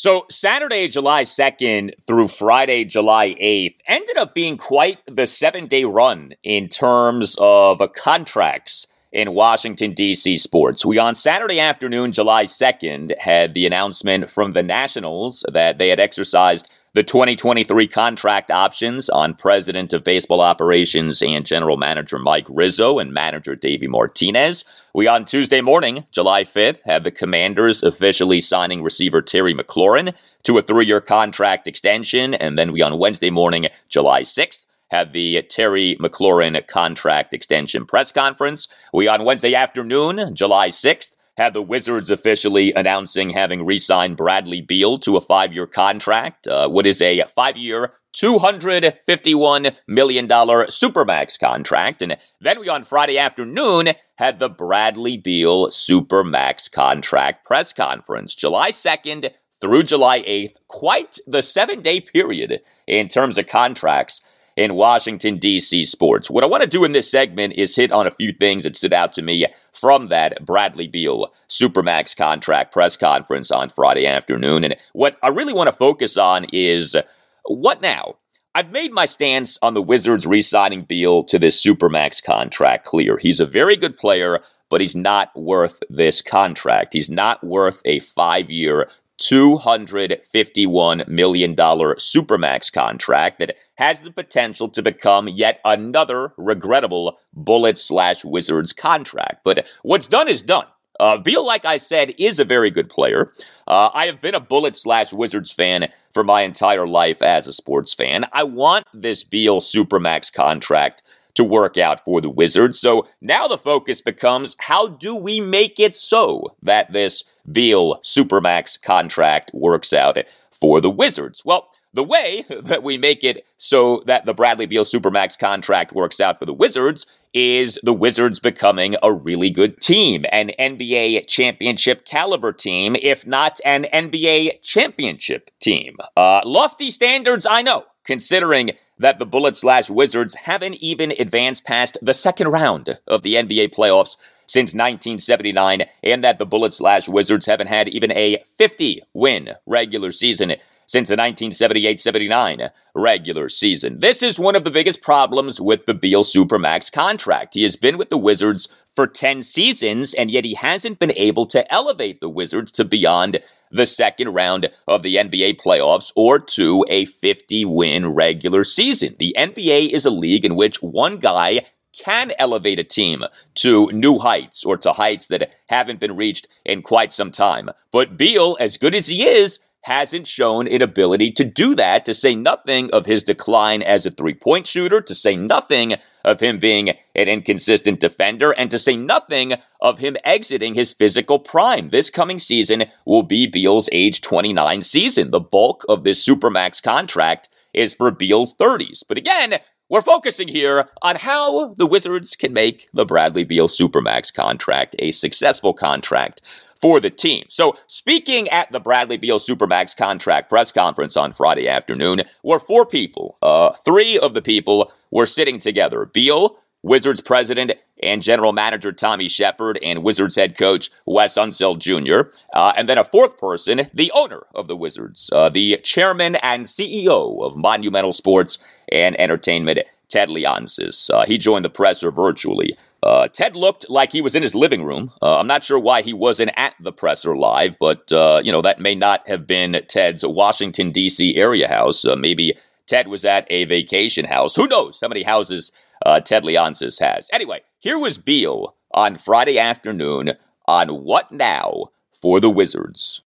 So, Saturday, July 2nd through Friday, July 8th ended up being quite the seven day run in terms of contracts in Washington, D.C. sports. We, on Saturday afternoon, July 2nd, had the announcement from the Nationals that they had exercised the 2023 contract options on President of Baseball Operations and General Manager Mike Rizzo and Manager Davey Martinez. We on Tuesday morning, July 5th, have the Commanders officially signing receiver Terry McLaurin to a three year contract extension. And then we on Wednesday morning, July 6th, have the Terry McLaurin contract extension press conference. We on Wednesday afternoon, July 6th, had the Wizards officially announcing having re signed Bradley Beal to a five year contract. Uh, what is a five year, $251 million Supermax contract. And then we on Friday afternoon had the Bradley Beal Supermax contract press conference, July 2nd through July 8th. Quite the seven day period in terms of contracts in Washington, D.C. sports. What I want to do in this segment is hit on a few things that stood out to me from that Bradley Beal Supermax contract press conference on Friday afternoon. And what I really want to focus on is what now? I've made my stance on the Wizards re signing Beal to this Supermax contract clear. He's a very good player, but he's not worth this contract. He's not worth a five year, $251 million Supermax contract that has the potential to become yet another regrettable Bullet slash Wizards contract. But what's done is done. Uh, Beal, like I said, is a very good player. Uh, I have been a Bullet slash Wizards fan for my entire life as a sports fan. I want this Beal Supermax contract to work out for the Wizards. So now the focus becomes how do we make it so that this Beal Supermax contract works out for the Wizards? Well, the way *laughs* that we make it so that the Bradley Beal Supermax contract works out for the Wizards is the Wizards becoming a really good team, an NBA championship caliber team, if not an NBA championship team. Uh, lofty standards, I know, considering that the Bullet slash Wizards haven't even advanced past the second round of the NBA playoffs since 1979, and that the Bullet slash Wizards haven't had even a 50 win regular season since the 1978 79 regular season. This is one of the biggest problems with the Beal Supermax contract. He has been with the Wizards for 10 seasons, and yet he hasn't been able to elevate the Wizards to beyond the second round of the NBA playoffs or to a 50 win regular season. The NBA is a league in which one guy can elevate a team to new heights or to heights that haven't been reached in quite some time. But Beal, as good as he is, hasn't shown an ability to do that, to say nothing of his decline as a three point shooter, to say nothing of him being an inconsistent defender, and to say nothing of him exiting his physical prime. This coming season will be Beal's age 29 season. The bulk of this Supermax contract is for Beal's 30s. But again, we're focusing here on how the Wizards can make the Bradley Beal Supermax contract a successful contract for the team. So, speaking at the Bradley Beal Supermax contract press conference on Friday afternoon were four people. Uh, three of the people were sitting together Beal, Wizards president and general manager Tommy Sheppard, and Wizards head coach Wes Unseld Jr., uh, and then a fourth person, the owner of the Wizards, uh, the chairman and CEO of Monumental Sports and Entertainment, Ted Leonsis. Uh, he joined the presser virtually. Uh, Ted looked like he was in his living room. Uh, I'm not sure why he wasn't at the presser live, but uh, you know that may not have been Ted's Washington D.C. area house. Uh, maybe Ted was at a vacation house. Who knows how many houses uh, Ted Leonsis has? Anyway, here was Beal on Friday afternoon on What Now for the Wizards.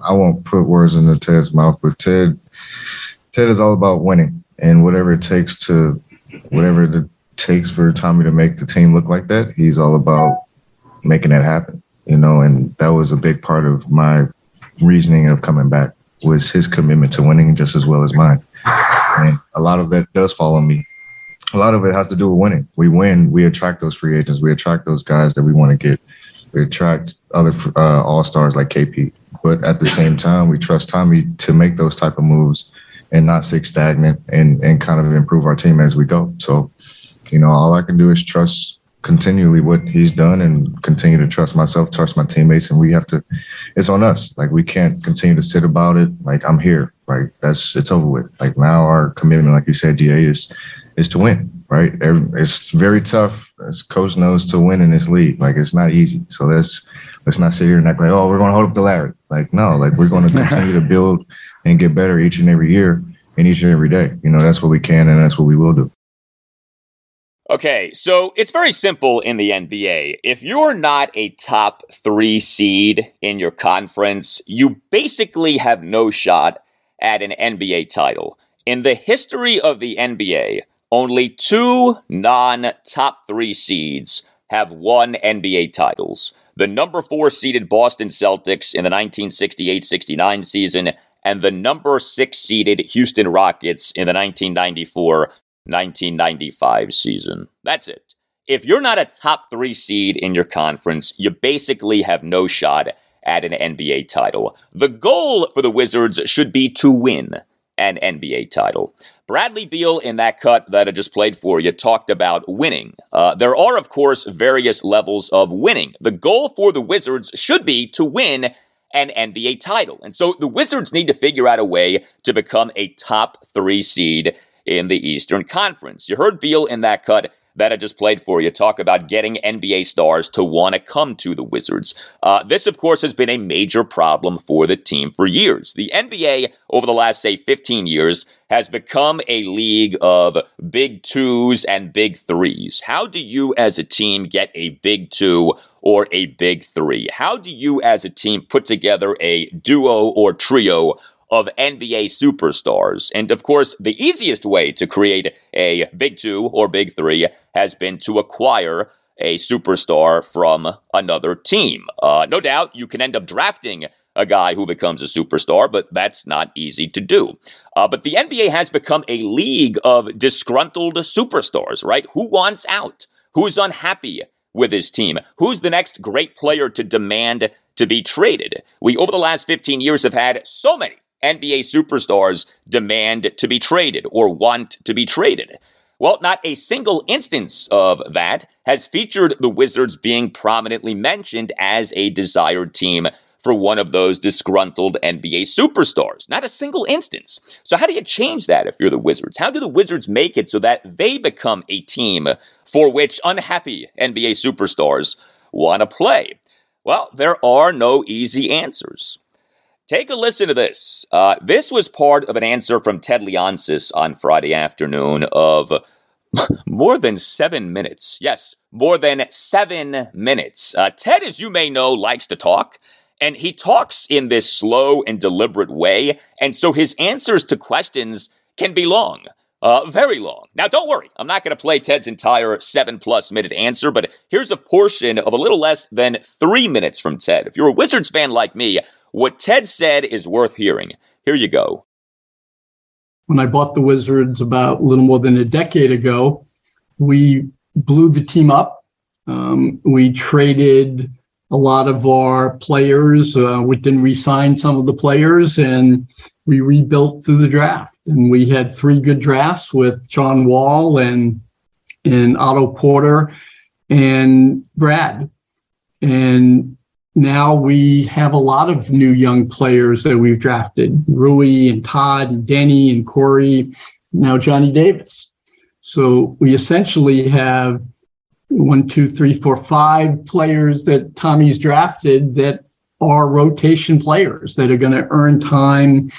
I won't put words into Ted's mouth, but Ted, Ted is all about winning and whatever it takes to, whatever the takes for Tommy to make the team look like that, he's all about making that happen. You know, and that was a big part of my reasoning of coming back was his commitment to winning just as well as mine. And a lot of that does fall on me. A lot of it has to do with winning. We win, we attract those free agents, we attract those guys that we want to get. We attract other uh, all stars like KP. But at the same time, we trust Tommy to make those type of moves and not stay stagnant and and kind of improve our team as we go. So you know, all I can do is trust continually what he's done and continue to trust myself, trust my teammates, and we have to. It's on us. Like we can't continue to sit about it. Like I'm here. Like that's it's over with. Like now our commitment, like you said, Da is is to win. Right. It's very tough, as coach knows, to win in this league. Like it's not easy. So let's let's not sit here and act like, oh, we're going to hold up the ladder. Like no, like we're going *laughs* to continue to build and get better each and every year and each and every day. You know, that's what we can and that's what we will do. Okay, so it's very simple in the NBA. If you're not a top three seed in your conference, you basically have no shot at an NBA title. In the history of the NBA, only two non top three seeds have won NBA titles. The number four seeded Boston Celtics in the 1968 69 season, and the number six seeded Houston Rockets in the 1994 1995 season. That's it. If you're not a top three seed in your conference, you basically have no shot at an NBA title. The goal for the Wizards should be to win an NBA title. Bradley Beal, in that cut that I just played for you, talked about winning. Uh, there are, of course, various levels of winning. The goal for the Wizards should be to win an NBA title. And so the Wizards need to figure out a way to become a top three seed in the Eastern Conference. You heard Beal in that cut that I just played for you talk about getting NBA stars to want to come to the Wizards. Uh, this, of course, has been a major problem for the team for years. The NBA, over the last, say, 15 years, has become a league of big twos and big threes. How do you, as a team, get a big two or a big three? How do you, as a team, put together a duo or trio of NBA superstars. And of course, the easiest way to create a big two or big three has been to acquire a superstar from another team. Uh, no doubt you can end up drafting a guy who becomes a superstar, but that's not easy to do. Uh, but the NBA has become a league of disgruntled superstars, right? Who wants out? Who's unhappy with his team? Who's the next great player to demand to be traded? We, over the last 15 years, have had so many NBA superstars demand to be traded or want to be traded. Well, not a single instance of that has featured the Wizards being prominently mentioned as a desired team for one of those disgruntled NBA superstars. Not a single instance. So, how do you change that if you're the Wizards? How do the Wizards make it so that they become a team for which unhappy NBA superstars want to play? Well, there are no easy answers. Take a listen to this. Uh, this was part of an answer from Ted Leonsis on Friday afternoon of *laughs* more than seven minutes. Yes, more than seven minutes. Uh, Ted, as you may know, likes to talk, and he talks in this slow and deliberate way, and so his answers to questions can be long. Uh, very long. Now, don't worry, I'm not going to play Ted's entire seven plus minute answer, but here's a portion of a little less than three minutes from Ted. If you're a Wizards fan like me, what Ted said is worth hearing. Here you go. When I bought the Wizards about a little more than a decade ago, we blew the team up. Um, we traded a lot of our players. Uh, we didn't re-sign some of the players, and we rebuilt through the draft. And we had three good drafts with John Wall and and Otto Porter and Brad. And now we have a lot of new young players that we've drafted Rui and Todd and Deni and Corey, now Johnny Davis. So we essentially have one, two, three, four, five players that Tommy's drafted that are rotation players that are going to earn time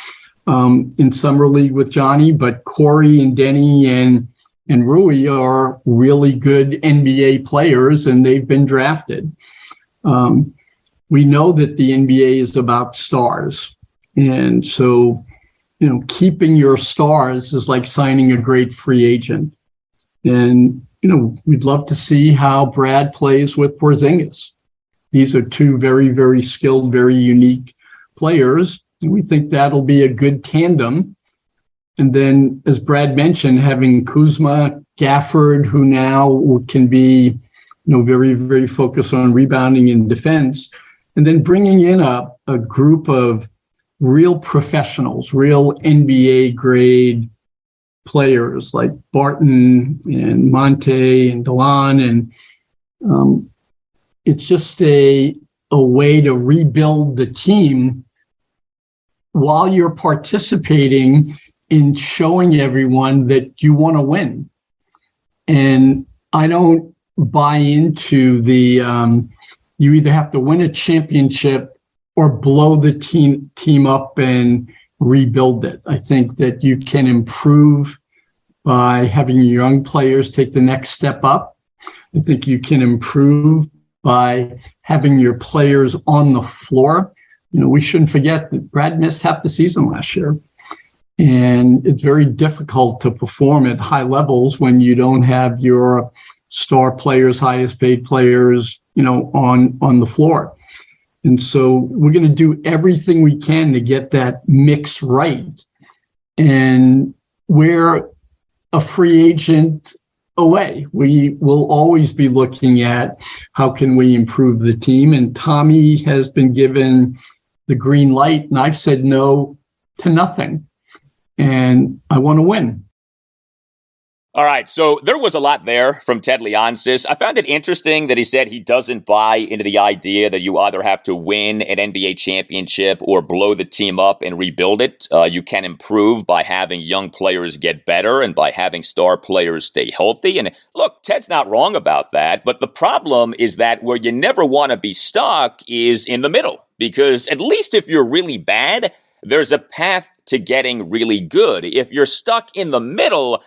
um, in summer league with Johnny. But Corey and Deni and and Rui are really good NBA players, and they've been drafted. Um, we know that the NBA is about stars. And so, you know, keeping your stars is like signing a great free agent. And, you know, we'd love to see how Brad plays with Porzingis. These are two very, very skilled, very unique players. And we think that'll be a good tandem. And then, as Brad mentioned, having Kuzma, Gafford, who now can be, you know, very, very focused on rebounding and defense, and then bringing in a, a group of real professionals, real NBA grade players like Barton and Monte and Delon and Um, it's just a a way to rebuild the team while you're participating in showing everyone that you want to win. And I don't buy into the um, you either have to win a championship or blow the team team up and rebuild it. I think that you can improve by having young players take the next step up. I think you can improve by having your players on the floor. You know, we shouldn't forget that Brad missed half the season last year. And it's very difficult to perform at high levels when you don't have your star players, highest paid players, you know, on on the floor. And so we're going to do everything we can to get that mix right. And we're a free agent away. We will always be looking at how can we improve the team. And Tommy has been given the green light, and I've said no to nothing. And I want to win. All right, so there was a lot there from Ted Leonsis. I found it interesting that he said he doesn't buy into the idea that you either have to win an NBA championship or blow the team up and rebuild it. Uh, you can improve by having young players get better and by having star players stay healthy. And look, Ted's not wrong about that, but the problem is that where you never want to be stuck is in the middle. Because at least if you're really bad, there's a path to getting really good. If you're stuck in the middle,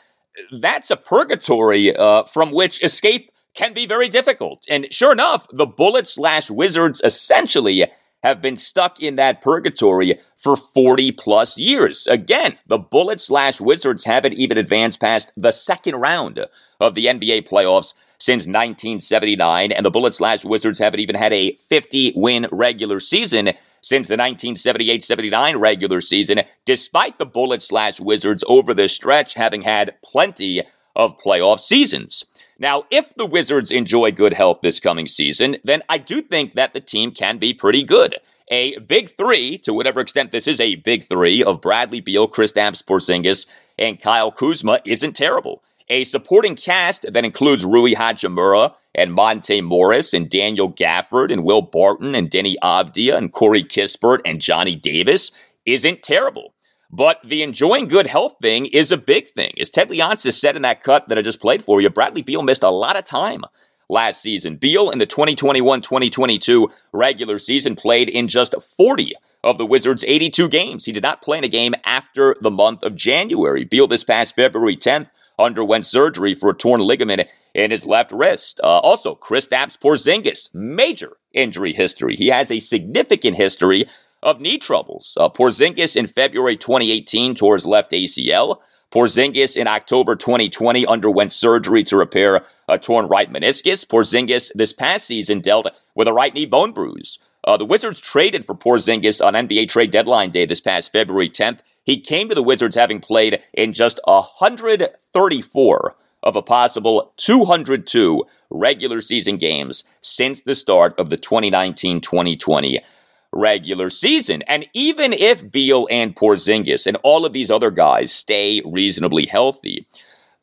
that's a purgatory uh, from which escape can be very difficult. And sure enough, the Bullets slash Wizards essentially have been stuck in that purgatory for 40 plus years. Again, the Bullets slash Wizards haven't even advanced past the second round of the NBA playoffs since 1979, and the Bullets slash Wizards haven't even had a 50 win regular season since the 1978 79 regular season, despite the Bullets slash Wizards over this stretch having had plenty of playoff seasons. Now, if the Wizards enjoy good health this coming season, then I do think that the team can be pretty good. A big three, to whatever extent this is a big three, of Bradley Beal, Kristaps Porzingis, and Kyle Kuzma isn't terrible. A supporting cast that includes Rui Hachimura and Monte Morris and Daniel Gafford and Will Barton and Deni Avdija and Corey Kispert and Johnny Davis isn't terrible. But the enjoying good health thing is a big thing. As Ted Leonsis said in that cut that I just played for you, Bradley Beal missed a lot of time last season. Beal in the 2021 2022 regular season played in just 40 of the Wizards' 82 games. He did not play in a game after the month of January. Beal this past February 10th underwent surgery for a torn ligament in his left wrist. Uh, also, Kristaps Porzingis, major injury history. He has a significant history of knee troubles. Uh, Porzingis in February 2018 tore his left ACL. Porzingis in October 2020 underwent surgery to repair a torn right meniscus. Porzingis this past season dealt with a right knee bone bruise. Uh, the Wizards traded for Porzingis on NBA trade deadline day this past February 10th. He came to the Wizards having played in just 134 of a possible 202 regular season games since the start of the 2019 2020 regular season. And even if Beal and Porzingis and all of these other guys stay reasonably healthy,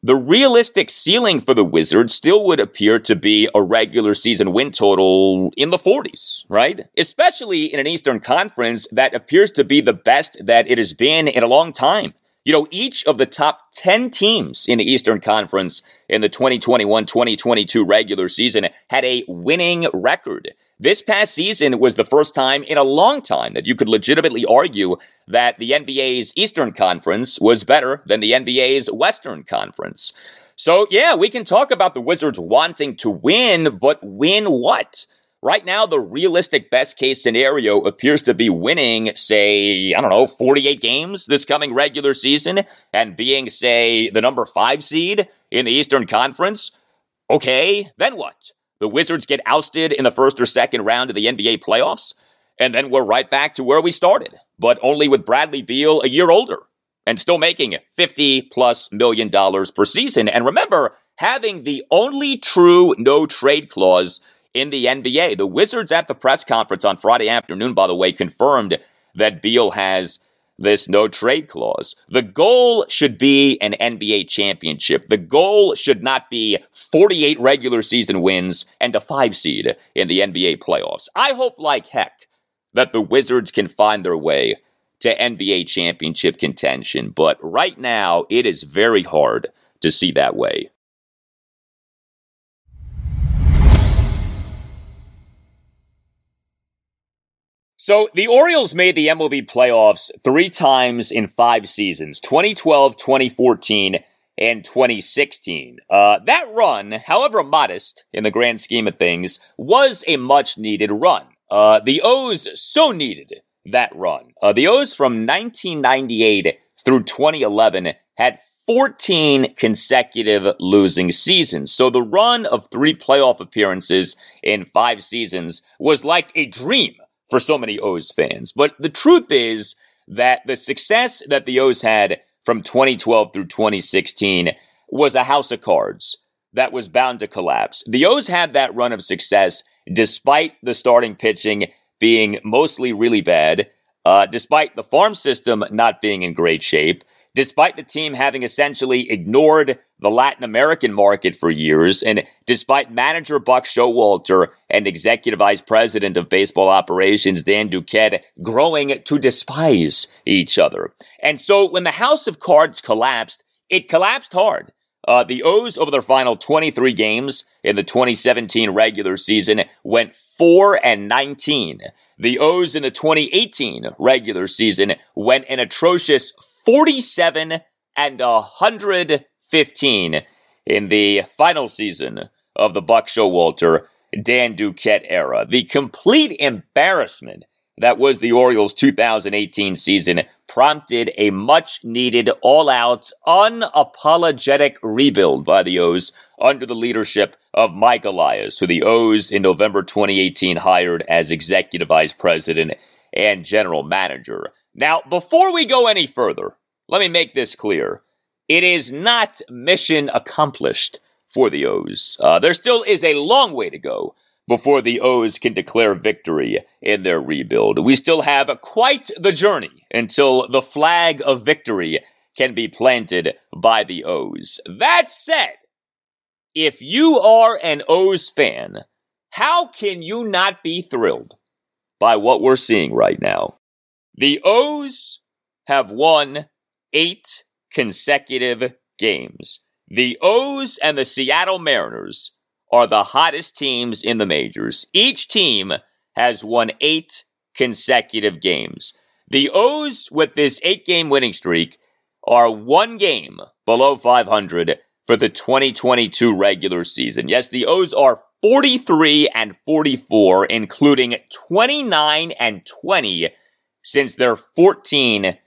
the realistic ceiling for the Wizards still would appear to be a regular season win total in the 40s, right? Especially in an Eastern Conference that appears to be the best that it has been in a long time. You know, each of the top 10 teams in the Eastern Conference in the 2021 2022 regular season had a winning record. This past season was the first time in a long time that you could legitimately argue that the NBA's Eastern Conference was better than the NBA's Western Conference. So, yeah, we can talk about the Wizards wanting to win, but win what? Right now, the realistic best case scenario appears to be winning, say, I don't know, 48 games this coming regular season and being, say, the number five seed in the Eastern Conference. Okay, then what? The Wizards get ousted in the first or second round of the NBA playoffs, and then we're right back to where we started, but only with Bradley Beal a year older and still making 50 plus million dollars per season. And remember, having the only true no trade clause in the NBA. The Wizards at the press conference on Friday afternoon, by the way, confirmed that Beal has this no trade clause. The goal should be an NBA championship. The goal should not be 48 regular season wins and a five seed in the NBA playoffs. I hope like heck that the Wizards can find their way to NBA championship contention, but right now it is very hard to see that way. So the Orioles made the MLB playoffs three times in five seasons 2012, 2014, and 2016. Uh, that run, however modest in the grand scheme of things, was a much needed run. Uh, the O's so needed that run. Uh, the O's from 1998 through 2011 had 14 consecutive losing seasons. So the run of three playoff appearances in five seasons was like a dream for so many O's fans. But the truth is that the success that the O's had from 2012 through 2016 was a house of cards that was bound to collapse. The O's had that run of success despite the starting pitching being mostly really bad, uh, despite the farm system not being in great shape, despite the team having essentially ignored the Latin American market for years, and despite manager Buck Showalter and executive vice president of baseball operations Dan Duquette growing to despise each other. And so when the House of Cards collapsed, it collapsed hard. Uh, the O's over their final 23 games in the 2017 regular season went 4 and 19. The O's in the 2018 regular season went an atrocious 47 and 115 in the final season of the Buck Showalter Dan Duquette era. The complete embarrassment that was the Orioles 2018 season prompted a much needed all out, unapologetic rebuild by the O's under the leadership of Mike Elias, who the O's in November 2018 hired as executive vice president and general manager. Now, before we go any further, let me make this clear. It is not mission accomplished for the O's. Uh, there still is a long way to go before the O's can declare victory in their rebuild. We still have quite the journey until the flag of victory can be planted by the O's. That said, if you are an O's fan, how can you not be thrilled by what we're seeing right now? The O's have won eight consecutive games. The O's and the Seattle Mariners are the hottest teams in the majors. Each team has won eight consecutive games. The O's, with this eight game winning streak, are one game below 500 for the 2022 regular season. Yes, the O's are 43 and 44, including 29 and 20 since their 14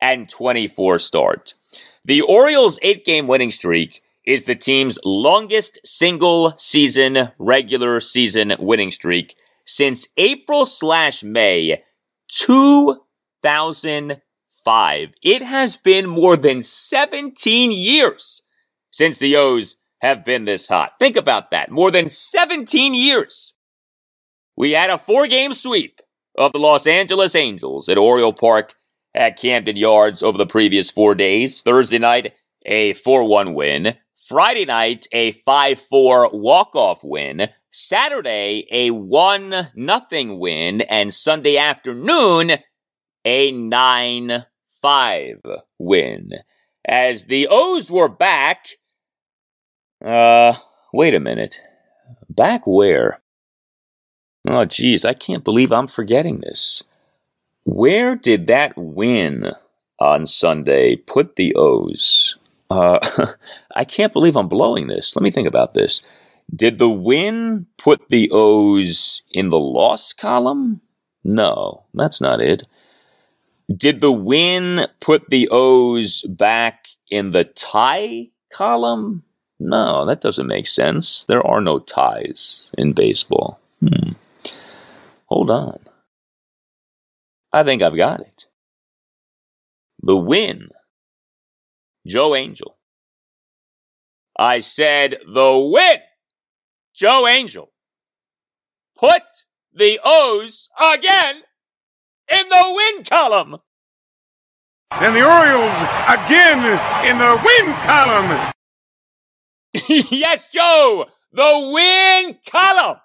and 24 start. The Orioles' eight game winning streak is the team's longest single season, regular season winning streak since April slash May 2005. It has been more than 17 years since the O's have been this hot. Think about that. More than 17 years. We had a four game sweep of the Los Angeles Angels at Oriole Park at Camden Yards over the previous four days. Thursday night, a 4 1 win. Friday night, a 5 4 walk off win. Saturday, a 1 0 win. And Sunday afternoon, a 9 5 win. As the O's were back, uh, wait a minute. Back where? Oh, geez, I can't believe I'm forgetting this. Where did that win on Sunday put the O's? Uh, *laughs* I can't believe I'm blowing this. Let me think about this. Did the win put the O's in the loss column? No, that's not it. Did the win put the O's back in the tie column? No, that doesn't make sense. There are no ties in baseball. Hmm. Hold on. I think I've got it. The win. Joe Angel. I said the win. Joe Angel. Put the O's again in the win column. And the Orioles again in the win column. *laughs* yes, Joe, the win column.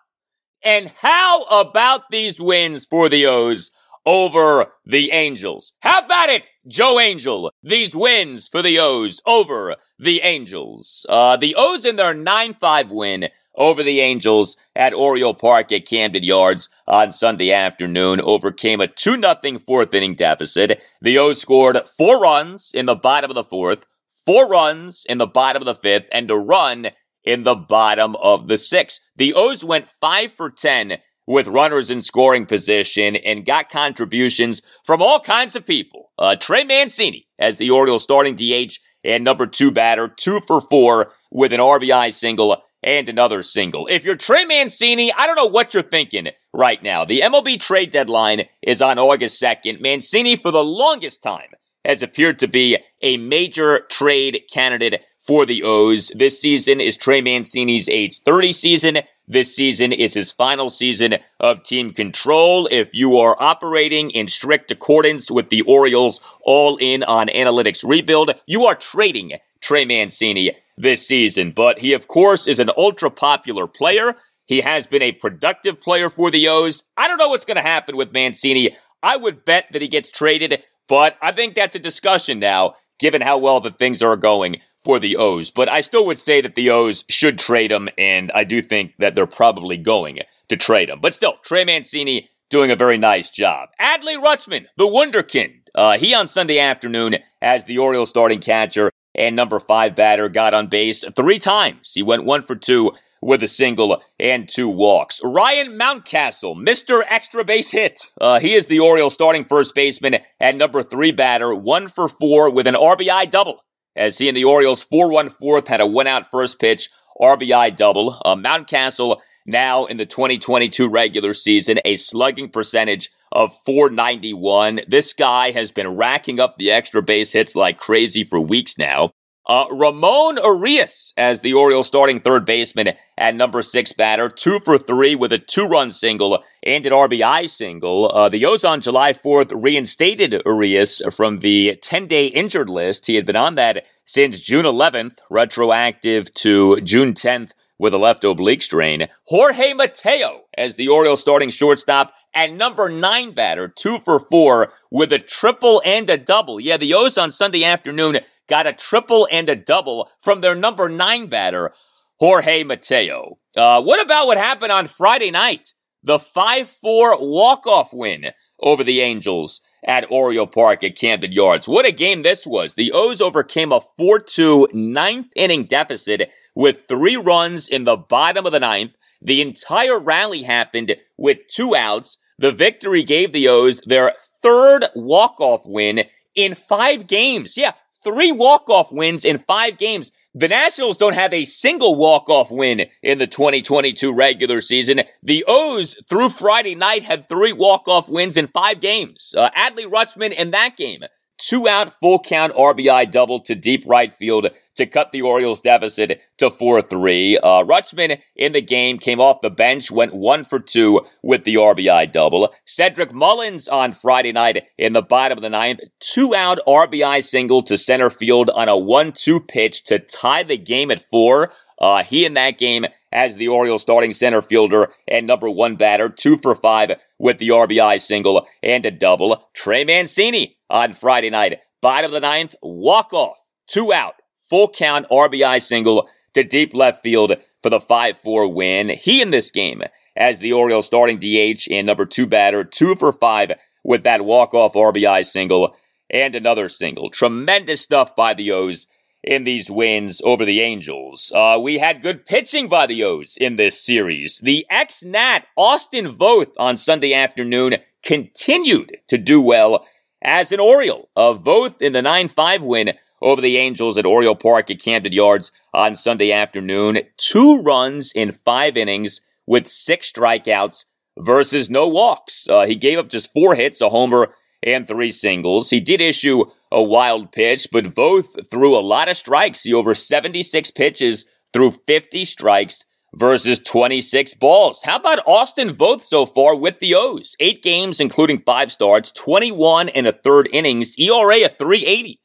And how about these wins for the O's over the Angels? How about it, Joe Angel? These wins for the O's over the Angels. Uh, the O's in their 9-5 win over the Angels at Oriole Park at Camden Yards on Sunday afternoon overcame a 2-0 fourth inning deficit. The O's scored four runs in the bottom of the fourth, four runs in the bottom of the fifth, and a run in the bottom of the sixth. The O's went five for 10 with runners in scoring position and got contributions from all kinds of people. Uh, Trey Mancini as the Orioles starting DH and number two batter, two for four with an RBI single and another single. If you're Trey Mancini, I don't know what you're thinking right now. The MLB trade deadline is on August 2nd. Mancini, for the longest time, has appeared to be a major trade candidate for the O's. This season is Trey Mancini's age 30 season. This season is his final season of team control. If you are operating in strict accordance with the Orioles all in on analytics rebuild, you are trading Trey Mancini this season. But he, of course, is an ultra popular player. He has been a productive player for the O's. I don't know what's going to happen with Mancini. I would bet that he gets traded, but I think that's a discussion now, given how well the things are going for the O's. But I still would say that the O's should trade him, and I do think that they're probably going to trade him. But still, Trey Mancini doing a very nice job. Adley Rutschman, the Wunderkind. Uh, he on Sunday afternoon as the Orioles starting catcher and number five batter got on base three times. He went one for two with a single and two walks. Ryan Mountcastle, Mr. Extra Base Hit. Uh, he is the Orioles starting first baseman and number three batter, one for four with an RBI double. As he and the Orioles 4-1 fourth had a one out first pitch RBI double. Uh, Mountcastle now in the 2022 regular season, a slugging percentage of 491. This guy has been racking up the extra base hits like crazy for weeks now. Uh, Ramon Urias as the Orioles starting third baseman at number six batter, two for three with a two run single and an RBI single. Uh, the O's on July 4th reinstated Urias from the 10 day injured list. He had been on that since June 11th, retroactive to June 10th with a left oblique strain. Jorge Mateo as the Orioles starting shortstop and number nine batter, two for four with a triple and a double. Yeah, the O's on Sunday afternoon got a triple and a double from their number nine batter, Jorge Mateo. Uh, what about what happened on Friday night? The 5-4 walk-off win over the Angels at Oriole Park at Camden Yards. What a game this was. The O's overcame a 4-2 ninth inning deficit with three runs in the bottom of the ninth. The entire rally happened with two outs. The victory gave the O's their third walk-off win in five games. Yeah, three walk-off wins in five games. The Nationals don't have a single walk-off win in the 2022 regular season. The O's through Friday night had three walk-off wins in five games. Uh, Adley Rutschman in that game two out full count RBI double to deep right field to cut the Orioles deficit to 4-3. Uh, Rutschman in the game came off the bench, went one for two with the RBI double. Cedric Mullins on Friday night in the bottom of the ninth, two out RBI single to center field on a 1-2 pitch to tie the game at four. Uh, he in that game as the Orioles starting center fielder and number one batter, two for five with the RBI single and a double. Trey Mancini on Friday night, bottom of the ninth, walk off, two out, full count RBI single to deep left field for the 5-4 win. He in this game as the Orioles starting DH and number two batter, two for five with that walk-off RBI single and another single. Tremendous stuff by the O's in these wins over the Angels. Uh, we had good pitching by the O's in this series. The ex-Nat Austin Voth on Sunday afternoon continued to do well as an Oriole. Uh, Voth in the 9-5 win over the Angels at Oriole Park at Camden Yards on Sunday afternoon. Two runs in five innings with six strikeouts versus no walks. Uh, he gave up just four hits, a homer, and three singles. He did issue a wild pitch, but Voth threw a lot of strikes. He over 76 pitches threw 50 strikes versus 26 balls. How about Austin Voth so far with the O's? Eight games, including five starts, 21 and a third innings, ERA of 380.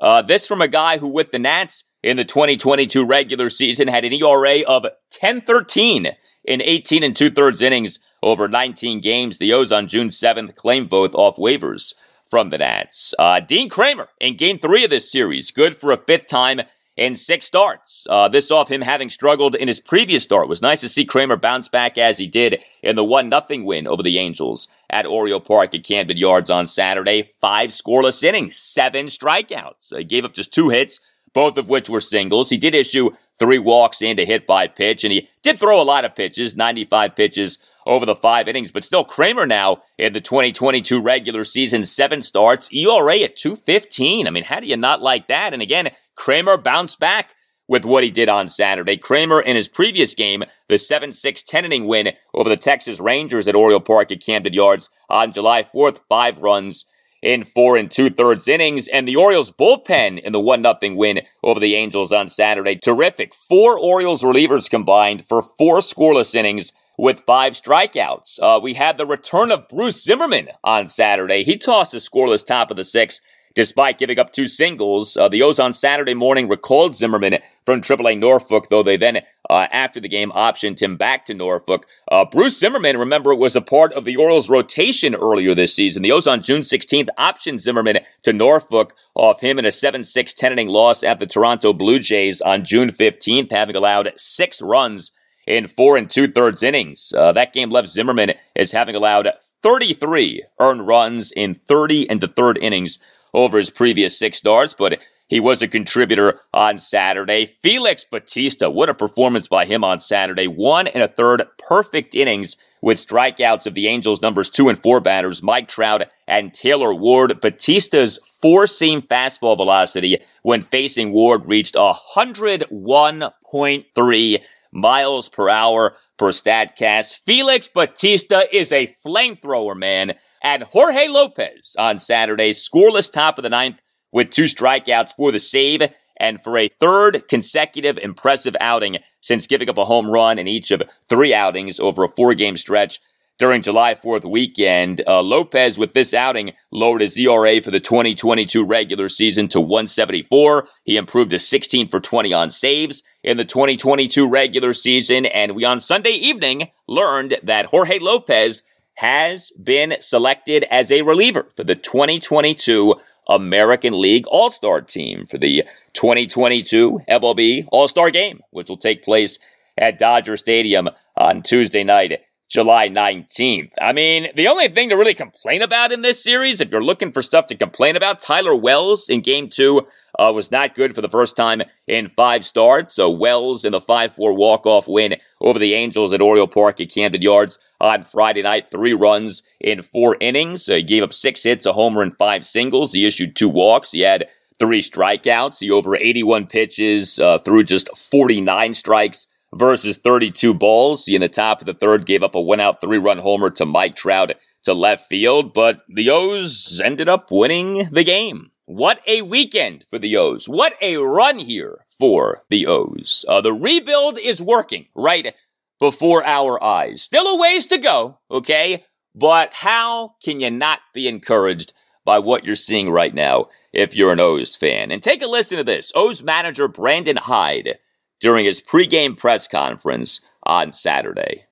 Uh, this from a guy who, with the Nats in the 2022 regular season, had an ERA of 1013 in 18 and two thirds innings over 19 games. The O's on June 7th claimed both off waivers from the Nats. Uh, Dean Kremer in game three of this series, good for a fifth time in six starts. Uh, this off him having struggled in his previous start. It was nice to see Kremer bounce back as he did in the 1 0 win over the Angels at Oriole Park at Camden Yards on Saturday. Five scoreless innings, seven strikeouts. He gave up just two hits, both of which were singles. He did issue three walks and a hit by pitch, and he did throw a lot of pitches, 95 pitches over the five innings, but still Kremer now in the 2022 regular season, seven starts, ERA at 215. I mean, how do you not like that? And again, Kremer bounced back with what he did on Saturday. Kremer in his previous game, the 7-6 10 inning win over the Texas Rangers at Oriole Park at Camden Yards on July 4th, five runs in four and two thirds innings, and the Orioles bullpen in the one nothing win over the Angels on Saturday. Terrific. Four Orioles relievers combined for four scoreless innings with five strikeouts. Uh, we had the return of Bruce Zimmermann on Saturday. He tossed a scoreless top of the sixth despite giving up two singles. Uh, the O's on Saturday morning recalled Zimmermann from AAA Norfolk, though they then, uh, after the game, optioned him back to Norfolk. Uh, Bruce Zimmermann, remember, was a part of the Orioles' rotation earlier this season. The O's on June 16th optioned Zimmermann to Norfolk off him in a 7-6 10 inning loss at the Toronto Blue Jays on June 15th, having allowed six runs in four and two thirds innings. Uh, that game left Zimmermann as having allowed 33 earned runs in 30 and the third innings over his previous six starts, but he was a contributor on Saturday. Felix Bautista, what a performance by him on Saturday. One and a third perfect innings with strikeouts of the Angels' numbers two and four batters, Mike Trout and Taylor Ward. Bautista's four seam fastball velocity when facing Ward reached 101.3 miles per hour per StatCast. Felix Bautista is a flamethrower, man. And Jorge Lopez on Saturday, scoreless top of the ninth with two strikeouts for the save and for a third consecutive impressive outing since giving up a home run in each of three outings over a four game stretch during July 4th weekend. Uh, Lopez, with this outing, lowered his ERA for the 2022 regular season to 174. He improved to 16 for 20 on saves in the 2022 regular season. And we on Sunday evening learned that Jorge Lopez has been selected as a reliever for the 2022 American League All Star team for the 2022 MLB All Star game, which will take place at Dodger Stadium on Tuesday night July 19th. I mean, the only thing to really complain about in this series, if you're looking for stuff to complain about, Tyler Wells in game two uh, was not good for the first time in five starts. So Wells in the 5-4 walk-off win over the Angels at Oriole Park at Camden Yards on Friday night. Three runs in four innings. he gave up six hits, a homer, and five singles. He issued two walks. He had three strikeouts. He over 81 pitches uh, through just 49 strikes versus 32 balls. He in the top of the third gave up a one out three run homer to Mike Trout to left field, but the O's ended up winning the game. What a weekend for the O's. What a run here for the O's. Uh, the rebuild is working right before our eyes. Still a ways to go, okay? But how can you not be encouraged by what you're seeing right now if you're an O's fan? And take a listen to this. O's manager Brandon Hyde during his pregame press conference on Saturday.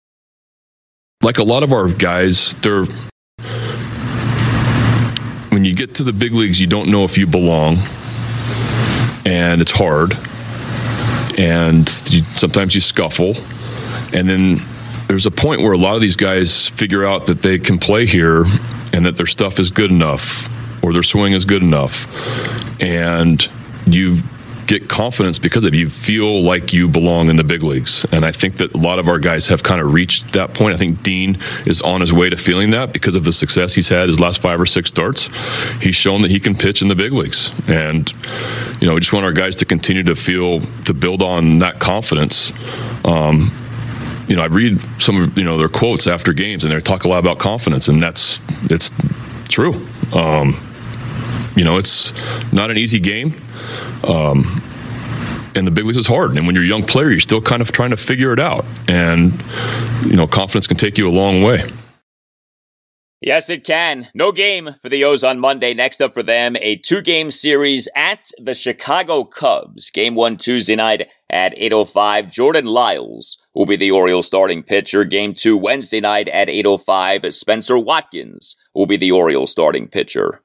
Like a lot of our guys, they're when you get to the big leagues, you don't know if you belong, and it's hard. And you, sometimes you scuffle, and then there's a point where a lot of these guys figure out that they can play here and that their stuff is good enough or their swing is good enough, and you get confidence because of. You feel like you belong in the big leagues. And I think that a lot of our guys have kind of reached that point. I think Dean is on his way to feeling that because of the success he's had his last five or six starts. He's shown that he can pitch in the big leagues. And, you know, we just want our guys to continue to feel, to build on that confidence. Um, you know, I read some of you know their quotes after games, and they talk a lot about confidence, and that's it's true. Um, you know, it's not an easy game. Um, and the big leagues is hard. And when you're a young player, you're still kind of trying to figure it out. And, you know, confidence can take you a long way. Yes, it can. No game for the O's on Monday. Next up for them, a two-game series at the Chicago Cubs. Game one Tuesday night at 8.05. Jordan Lyles will be the Orioles starting pitcher. Game two Wednesday night at 8.05. Spencer Watkins will be the Orioles starting pitcher.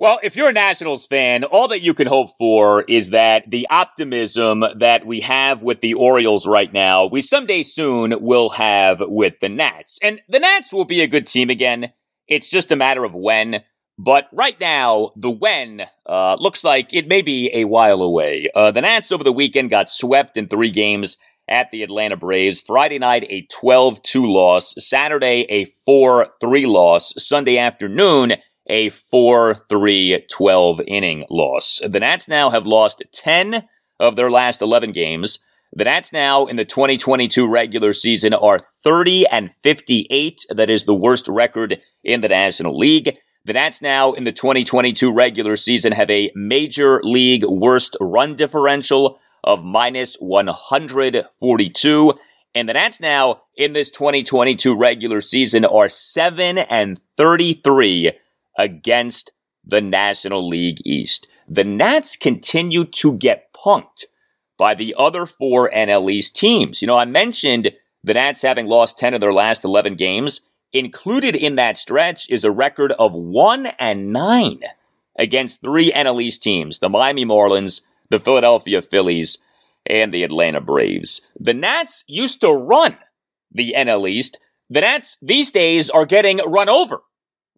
Well, if you're a Nationals fan, all that you can hope for is that the optimism that we have with the Orioles right now, we someday soon will have with the Nats. And the Nats will be a good team again. It's just a matter of when. But right now, the when uh, looks like it may be a while away. Uh, the Nats over the weekend got swept in three games at the Atlanta Braves. Friday night, a 12 2 loss. Saturday, a 4 3 loss. Sunday afternoon, a 4 3 12 inning loss. The Nats now have lost 10 of their last 11 games. The Nats now in the 2022 regular season are 30 and 58. That is the worst record in the National League. The Nats now in the 2022 regular season have a major league worst run differential of minus 142. And the Nats now in this 2022 regular season are 7 and 33 against the National League East. The Nats continue to get punked by the other four NL East teams. You know, I mentioned the Nats having lost 10 of their last 11 games. Included in that stretch is a record of 1 and 9 against three NL East teams, the Miami Marlins, the Philadelphia Phillies, and the Atlanta Braves. The Nats used to run the NL East. The Nats these days are getting run over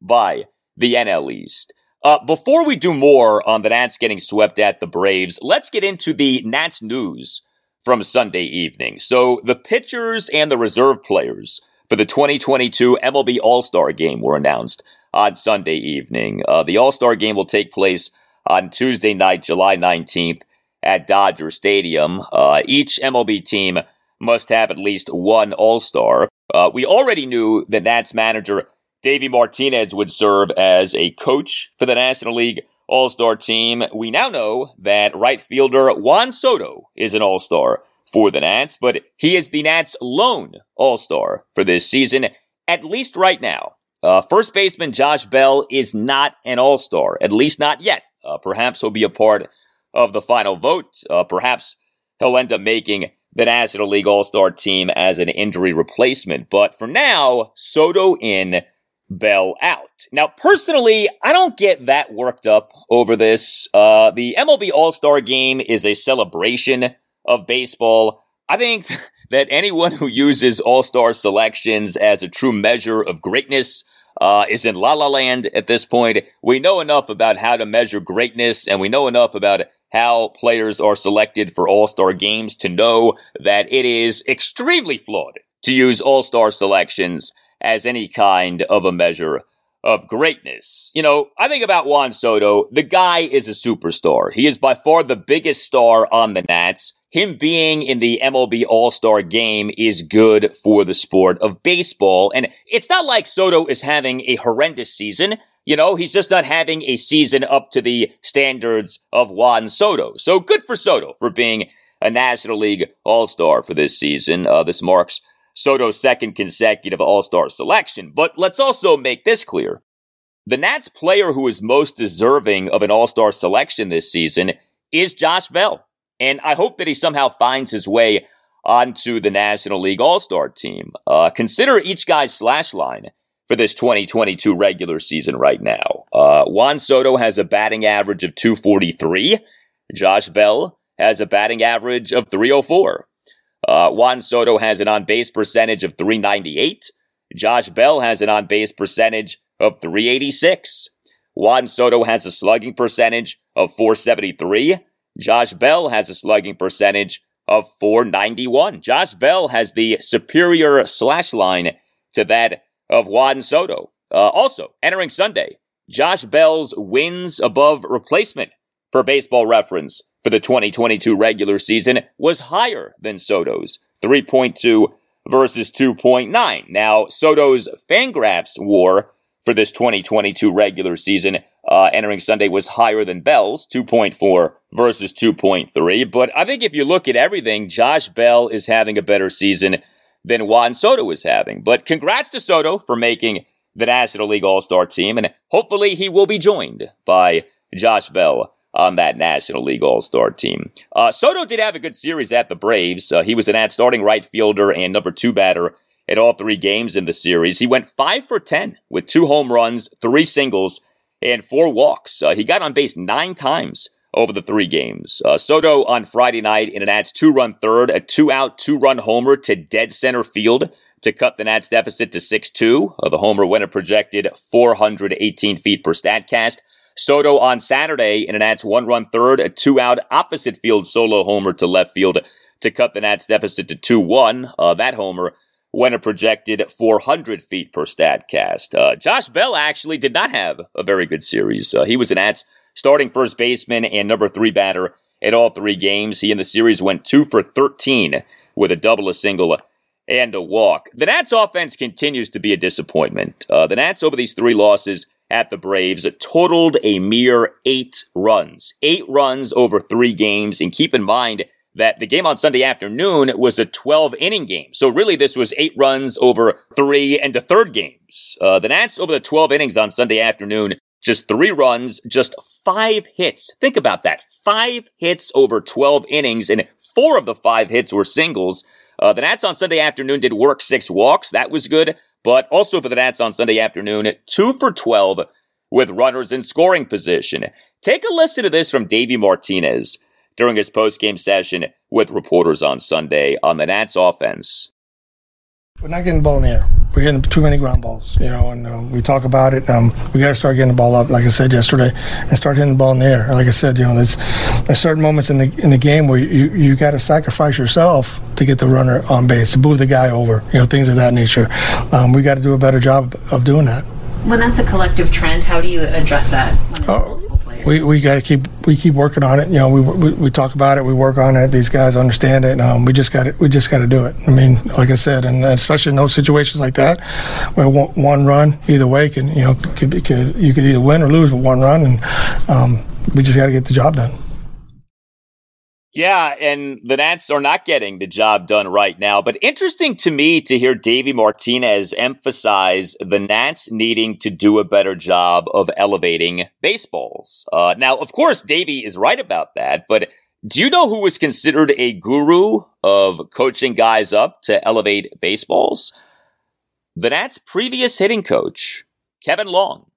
by the NL East. Uh, before we do more on the Nats getting swept at the Braves, let's get into the Nats news from Sunday evening. So the pitchers and the reserve players for the 2022 MLB All-Star Game were announced on Sunday evening. Uh, the All-Star Game will take place on Tuesday night, July 19th at Dodger Stadium. Uh, each MLB team must have at least one All-Star. Uh, we already knew that Nats manager Davey Martinez would serve as a coach for the National League All Star team. We now know that right fielder Juan Soto is an All Star for the Nats, but he is the Nats' lone All Star for this season, at least right now. Uh, first baseman Josh Bell is not an All Star, at least not yet. Uh, perhaps he'll be a part of the final vote. Uh, perhaps he'll end up making the National League All Star team as an injury replacement. But for now, Soto in, Bell out. Now, personally, I don't get that worked up over this. Uh, the MLB All Star game is a celebration of baseball. I think *laughs* that anyone who uses All Star selections as a true measure of greatness uh, is in La La Land at this point. We know enough about how to measure greatness, and we know enough about how players are selected for All Star games to know that it is extremely flawed to use All Star selections as any kind of a measure of greatness. You know, I think about Juan Soto. The guy is a superstar. He is by far the biggest star on the Nats. Him being in the MLB All-Star game is good for the sport of baseball. And it's not like Soto is having a horrendous season. You know, he's just not having a season up to the standards of Juan Soto. So good for Soto for being a National League All-Star for this season. Uh, this marks Soto's second consecutive All Star selection. But let's also make this clear. The Nats player who is most deserving of an All Star selection this season is Josh Bell. And I hope that he somehow finds his way onto the National League All Star team. Uh, consider each guy's slash line for this 2022 regular season right now. Uh, Juan Soto has a batting average of 243. Josh Bell has a batting average of 304. Uh, Juan Soto has an on base percentage of 398. Josh Bell has an on base percentage of 386. Juan Soto has a slugging percentage of 473. Josh Bell has a slugging percentage of 491. Josh Bell has the superior slash line to that of Juan Soto. Uh, also, entering Sunday, Josh Bell's wins above replacement per baseball reference for the 2022 regular season was higher than Soto's 3.2 versus 2.9. Now, Soto's Fangraphs war for this 2022 regular season uh, entering Sunday was higher than Bell's, 2.4 versus 2.3. But I think if you look at everything, Josh Bell is having a better season than Juan Soto is having. But congrats to Soto for making the National League All Star team, and hopefully he will be joined by Josh Bell on that National League All Star team. Uh, Soto did have a good series at the Braves. Uh, he was an ad starting right fielder and number two batter in all three games in the series. He went five for 10 with two home runs, three singles, and four walks. Uh, he got on base nine times over the three games. Uh, Soto on Friday night in an Nats two run third, a two out, two run homer to dead center field to cut the Nats deficit to 6 2. Uh, the homer went a projected 418 feet per StatCast. Soto on Saturday in an Nats one run third, a two out opposite field solo homer to left field to cut the Nats deficit to 2 1. Uh, that homer went a projected 400 feet per StatCast. Uh, Josh Bell actually did not have a very good series. Uh, he was an Nats starting first baseman and number three batter at all three games. He in the series went two for 13 with a double, a single, and a walk. The Nats offense continues to be a disappointment. Uh, the Nats over these three losses at the Braves totaled a mere eight runs. Eight runs over three games. And keep in mind that the game on Sunday afternoon was a 12 inning game. So really this was eight runs over three and a third games. Uh, the Nats over the 12 innings on Sunday afternoon just three runs, just five hits. Think about that. Five hits over 12 innings, and four of the five hits were singles. Uh, the Nats on Sunday afternoon did work six walks. That was good. But also for the Nats on Sunday afternoon, two for 12 with runners in scoring position. Take a listen to this from Davey Martinez during his post-game session with reporters on Sunday on the Nats offense. We're not getting the ball in the air. We're getting too many ground balls, you know, and um, we talk about it. Um, we got to start getting the ball up, like I said yesterday, and start hitting the ball in the air. Like I said, you know, there's, there's certain moments in the in the game where you you got to sacrifice yourself to get the runner on base, to move the guy over, you know, things of that nature. Um, we got to do a better job of doing that. When that's a collective trend, how do you address that? Oh, we, we got to keep we keep working on it. You know, we, we, we talk about it, we work on it. These guys understand it. Um, we just got we just got to do it. I mean, like I said, and especially in those situations like that, where one, run either way can you know could, be, could you could either win or lose with one run, and um, we just got to get the job done. Yeah, and the Nats are not getting the job done right now. But interesting to me to hear Davey Martinez emphasize the Nats needing to do a better job of elevating baseballs. Uh, now, of course, Davey is right about that, but do you know who was considered a guru of coaching guys up to elevate baseballs? The Nats' previous hitting coach, Kevin Long,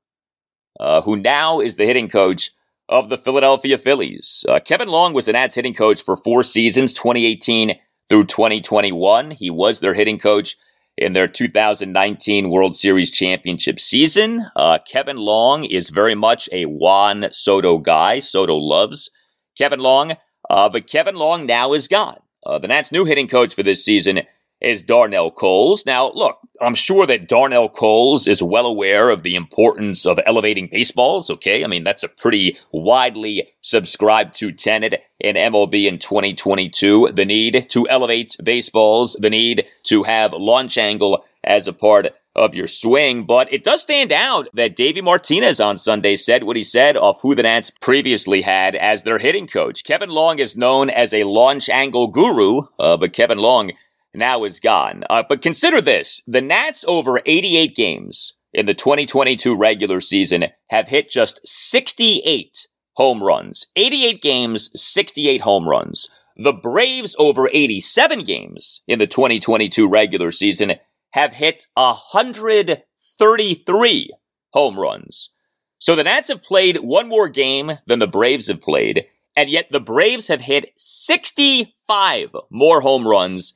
uh, who now is the hitting coach of the Philadelphia Phillies. Uh, Kevin Long was the Nats hitting coach for four seasons, 2018 through 2021. He was their hitting coach in their 2019 World Series championship season. Uh, Kevin Long is very much a Juan Soto guy. Soto loves Kevin Long, uh, but Kevin Long now is gone. Uh, the Nats' new hitting coach for this season is Darnell Coles. Now, look, I'm sure that Darnell Coles is well aware of the importance of elevating baseballs, okay? I mean, that's a pretty widely subscribed to tenet in MLB in 2022. The need to elevate baseballs, the need to have launch angle as a part of your swing. But it does stand out that Davey Martinez on Sunday said what he said of who the Nats previously had as their hitting coach. Kevin Long is known as a launch angle guru, uh, but Kevin Long now is gone. Uh, but consider this the Nats over 88 games in the 2022 regular season have hit just 68 home runs. 88 games, 68 home runs. The Braves over 87 games in the 2022 regular season have hit 133 home runs. So the Nats have played one more game than the Braves have played, and yet the Braves have hit 65 more home runs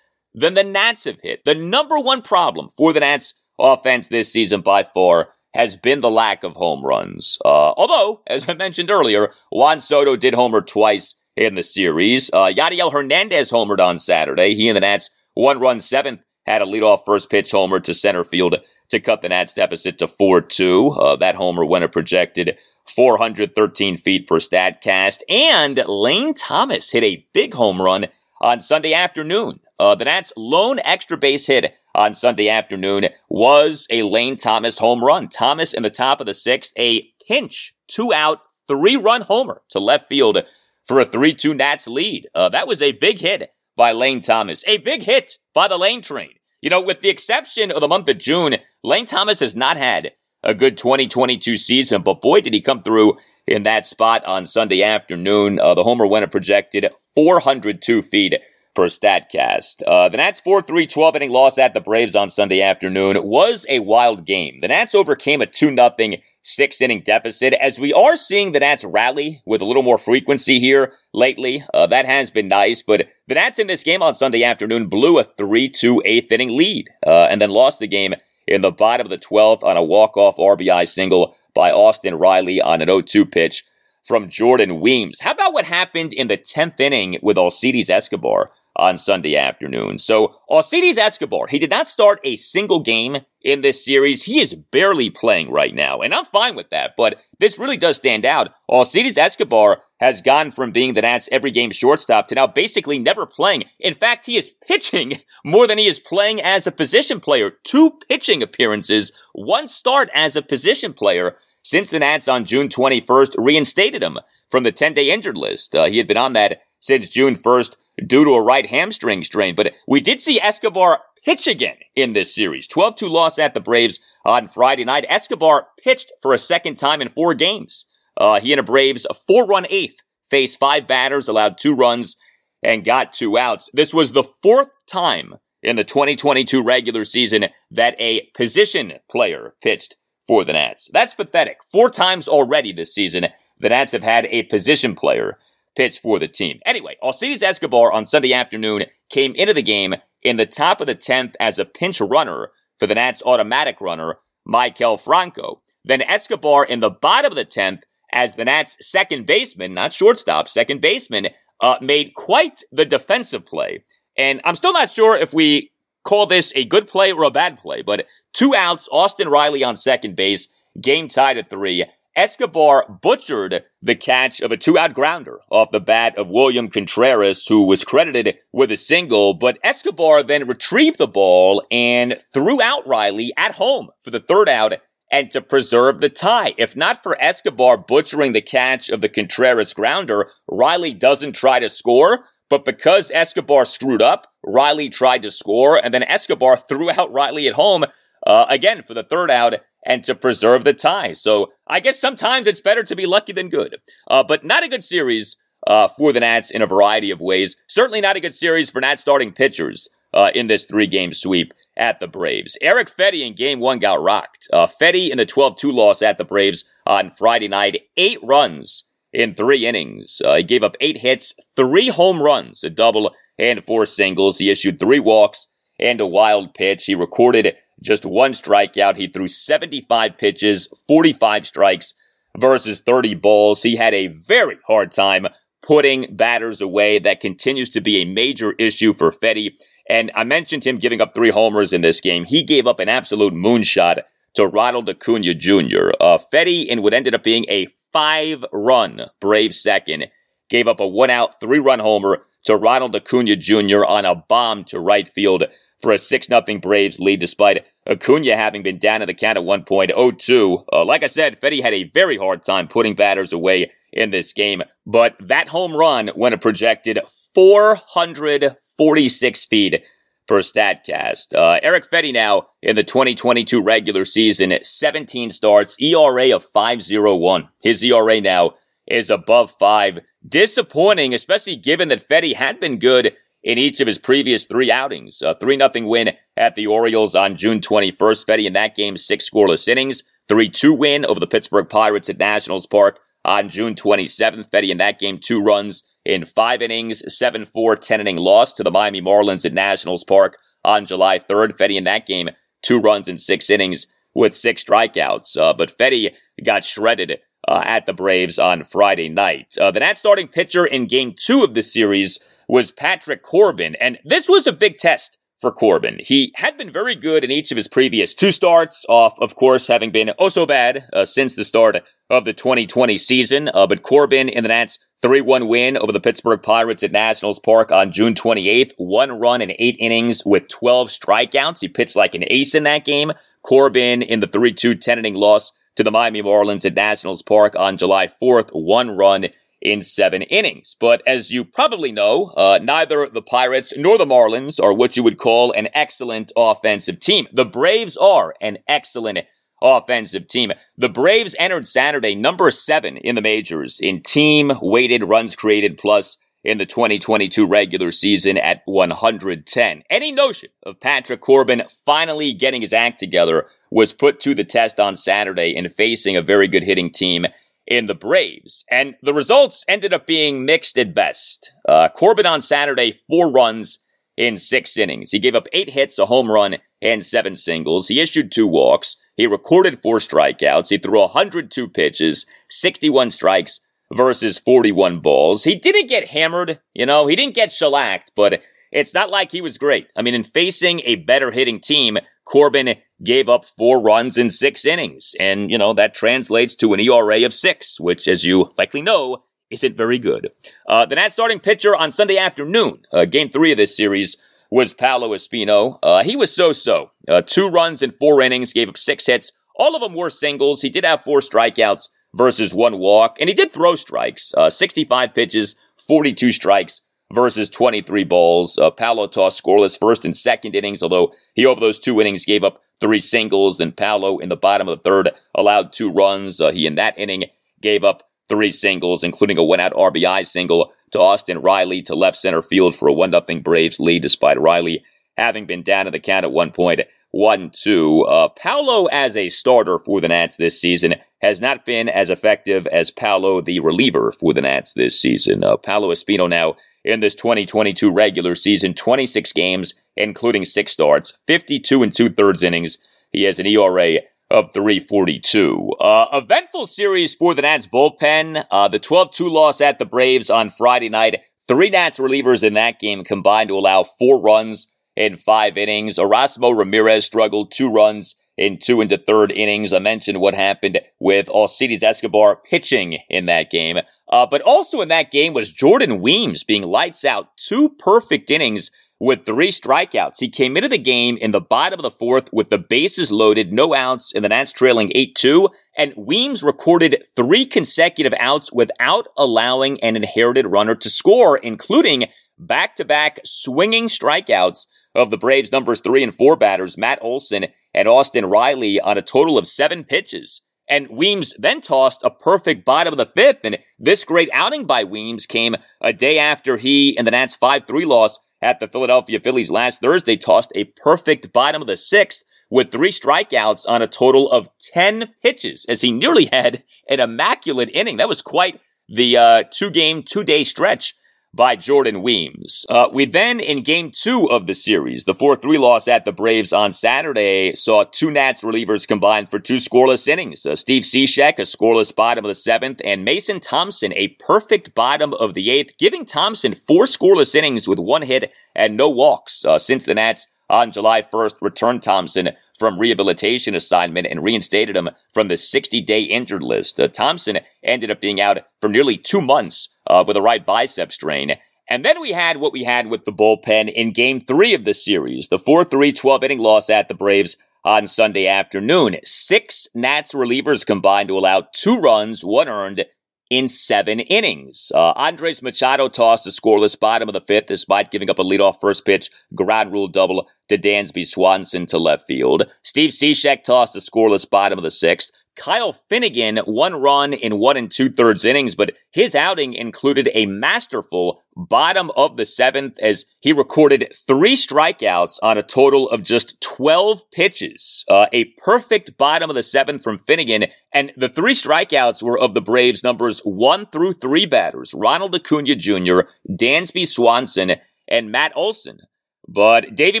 than the Nats have hit. The number one problem for the Nats offense this season by far has been the lack of home runs. Uh, although, as I mentioned earlier, Juan Soto did homer twice in the series. Uh, Yadiel Hernandez homered on Saturday. He and the Nats one run seventh had a leadoff first pitch homer to center field to cut the Nats deficit to 4-2. Uh, that homer went a projected 413 feet per StatCast. And Lane Thomas hit a big home run on Sunday afternoon. Uh, the Nats' lone extra base hit on Sunday afternoon was a Lane Thomas home run. Thomas in the top of the sixth, a pinch, two out, three run homer to left field for a 3 2 Nats lead. Uh, that was a big hit by Lane Thomas, a big hit by the Lane train. You know, with the exception of the month of June, Lane Thomas has not had a good 2022 season, but boy, did he come through in that spot on Sunday afternoon. Uh, the homer winner projected 402 feet per StatCast. Uh, the Nats 4-3 12 inning loss at the Braves on Sunday afternoon was a wild game. The Nats overcame a 2-0 six inning deficit as we are seeing the Nats rally with a little more frequency here lately. Uh, that has been nice, but the Nats in this game on Sunday afternoon blew a 3-2 eighth inning lead uh, and then lost the game in the bottom of the 12th on a walk-off RBI single by Austin Riley on an 0-2 pitch from Jordan Weems. How about what happened in the 10th inning with Alcides Escobar? On Sunday afternoon. So, Alcides Escobar, he did not start a single game in this series. He is barely playing right now, and I'm fine with that, but this really does stand out. Alcides Escobar has gone from being the Nats every game shortstop to now basically never playing. In fact, he is pitching *laughs* more than he is playing as a position player. Two pitching appearances, one start as a position player since the Nats on June 21st reinstated him from the 10 day injured list. Uh, he had been on that since June 1st due to a right hamstring strain. But we did see Escobar pitch again in this series. 12-2 loss at the Braves on Friday night. Escobar pitched for a second time in four games. Uh, he and a Braves a four-run eighth faced five batters, allowed two runs, and got two outs. This was the fourth time in the 2022 regular season that a position player pitched for the Nats. That's pathetic. Four times already this season, the Nats have had a position player pitch for the team. Anyway, Alcides Escobar on Sunday afternoon came into the game in the top of the 10th as a pinch runner for the Nats automatic runner, Maikel Franco. Then Escobar in the bottom of the 10th as the Nats second baseman, not shortstop, second baseman, uh, made quite the defensive play. And I'm still not sure if we call this a good play or a bad play, but two outs, Austin Riley on second base, game tied at three. Escobar butchered the catch of a two out grounder off the bat of William Contreras, who was credited with a single, but Escobar then retrieved the ball and threw out Riley at home for the third out and to preserve the tie. If not for Escobar butchering the catch of the Contreras grounder, Riley doesn't try to score. But because Escobar screwed up, Riley tried to score, and then Escobar threw out Riley at home uh, again for the third out and to preserve the tie. So I guess sometimes it's better to be lucky than good. Uh, but not a good series uh, for the Nats in a variety of ways. Certainly not a good series for Nats starting pitchers uh, in this three game sweep at the Braves. Erick Fedde in game one got rocked. Uh, Fedde in the 12 2 loss at the Braves on Friday night, eight runs in three innings. Uh, he gave up eight hits, three home runs, a double, and four singles. He issued three walks and a wild pitch. He recorded just one strikeout. He threw 75 pitches, 45 strikes versus 30 balls. He had a very hard time putting batters away. That continues to be a major issue for Fedde. And I mentioned him giving up three homers in this game. He gave up an absolute moonshot to Ronald Acuna Jr. Uh, Fedde, in what ended up being a five run Brave second, gave up a one out, three run homer to Ronald Acuna Jr. on a bomb to right field for a 6 0 Braves lead despite Acuna having been down in the count at one point 0-2. Uh, like I said, Fedde had a very hard time putting batters away in this game, but that home run went a projected 446 feet per StatCast. Uh, Erick Fedde now in the 2022 regular season, 17 starts, ERA of 5.01. His ERA now is above five. Disappointing, especially given that Fedde had been good in each of his previous three outings. A 3 0 win at the Orioles on June 21st. Fedde in that game, six scoreless innings. 3 2 win over the Pittsburgh Pirates at Nationals Park on June 27th. Fedde in that game, two runs in five innings, 7 4 10 inning loss to the Miami Marlins at Nationals Park on July 3rd. Fedde in that game, two runs in six innings with six strikeouts. Uh, but Fedde got shredded uh, at the Braves on Friday night. Uh, the Nats starting pitcher in game two of the series was Patrick Corbin. And this was a big test for Corbin. He had been very good in each of his previous two starts, off, of course, having been oh so bad uh, since the start of the 2020 season. Uh, but Corbin in the Nats' 3 1 win over the Pittsburgh Pirates at Nationals Park on June 28th. One run in eight innings with 12 strikeouts. He pitched like an ace in that game. Corbin in the 3 2 10 inning loss to the Miami Marlins at Nationals Park on July 4th. One run in seven innings. But as you probably know, uh, neither the Pirates nor the Marlins are what you would call an excellent offensive team. The Braves are an excellent offensive team. The Braves entered Saturday number seven in the majors in team weighted runs created plus in the 2022 regular season at 110. Any notion of Patrick Corbin finally getting his act together was put to the test on Saturday in facing a very good hitting team in the Braves. And the results ended up being mixed at best. Uh, Corbin on Saturday, four runs in six innings. He gave up eight hits, a home run, and seven singles. He issued two walks. He recorded four strikeouts. He threw 102 pitches, 61 strikes versus 41 balls. He didn't get hammered, you know, he didn't get shellacked, but it's not like he was great. I mean, in facing a better hitting team, Corbin gave up four runs in six innings. And, you know, that translates to an ERA of six, which, as you likely know, isn't very good. Uh, the Nats starting pitcher on Sunday afternoon, uh, game three of this series, was Paolo Espino. Uh, he was so-so. Uh, two runs in four innings, gave up six hits. All of them were singles. He did have four strikeouts versus one walk, and he did throw strikes. Uh, 65 pitches, 42 strikes versus 23 balls. Uh, Paolo tossed scoreless first and second innings, although he over those two innings gave up three singles. Then Paolo in the bottom of the third allowed two runs. Uh, he in that inning gave up three singles, including a one out RBI single to Austin Riley to left center field for a 1 0 Braves lead, despite Riley having been down in the count at one point. 1 2. Uh, Paolo, as a starter for the Nats this season, has not been as effective as Paolo, the reliever for the Nats this season. Uh, Paolo Espino now in this 2022 regular season 26 games, including six starts, 52 and two thirds innings. He has an ERA of 342. Uh, eventful series for the Nats bullpen. Uh, the 12 2 loss at the Braves on Friday night. Three Nats relievers in that game combined to allow four runs in five innings. Erasmo Ramirez struggled two runs in two into third innings. I mentioned what happened with Alcides Escobar pitching in that game. Uh, but also in that game was Jordan Weems being lights out two perfect innings with three strikeouts. He came into the game in the bottom of the fourth with the bases loaded, no outs, and the Nats trailing 8-2. And Weems recorded three consecutive outs without allowing an inherited runner to score, including back-to-back swinging strikeouts of the Braves' numbers three and four batters, Matt Olson and Austin Riley, on a total of seven pitches. And Weems then tossed a perfect bottom of the fifth. And this great outing by Weems came a day after he and the Nats 5-3 loss at the Philadelphia Phillies last Thursday tossed a perfect bottom of the sixth with three strikeouts on a total of 10 pitches as he nearly *laughs* had an immaculate inning. That was quite the uh, two game, two day stretch by Jordan Weems. Uh, we then, in game two of the series, the 4 3 loss at the Braves on Saturday, saw two Nats relievers combined for two scoreless innings. Uh, Steve Cishek, a scoreless bottom of the seventh, and Mason Thompson, a perfect bottom of the eighth, giving Thompson four scoreless innings with one hit and no walks uh, since the Nats on July 1st returned Thompson from rehabilitation assignment and reinstated him from the 60 day injured list. Uh, Thompson ended up being out for nearly two months uh, with a right bicep strain. And then we had what we had with the bullpen in game three of the series, the 4 3 12 inning loss at the Braves on Sunday afternoon. Six Nats relievers combined to allow two runs, one earned, in seven innings. Uh, Andres Machado tossed a scoreless bottom of the fifth despite giving up a leadoff first pitch ground rule double to Dansby Swanson to left field. Steve Cishek tossed a scoreless bottom of the sixth. Kyle Finnegan, one run in one and two thirds innings, but his outing included a masterful bottom of the seventh as he recorded three strikeouts on a total of just 12 pitches. Uh, a perfect bottom of the seventh from Finnegan. And the three strikeouts were of the Braves numbers one through three batters, Ronald Acuna Jr., Dansby Swanson, and Matt Olson. But Davey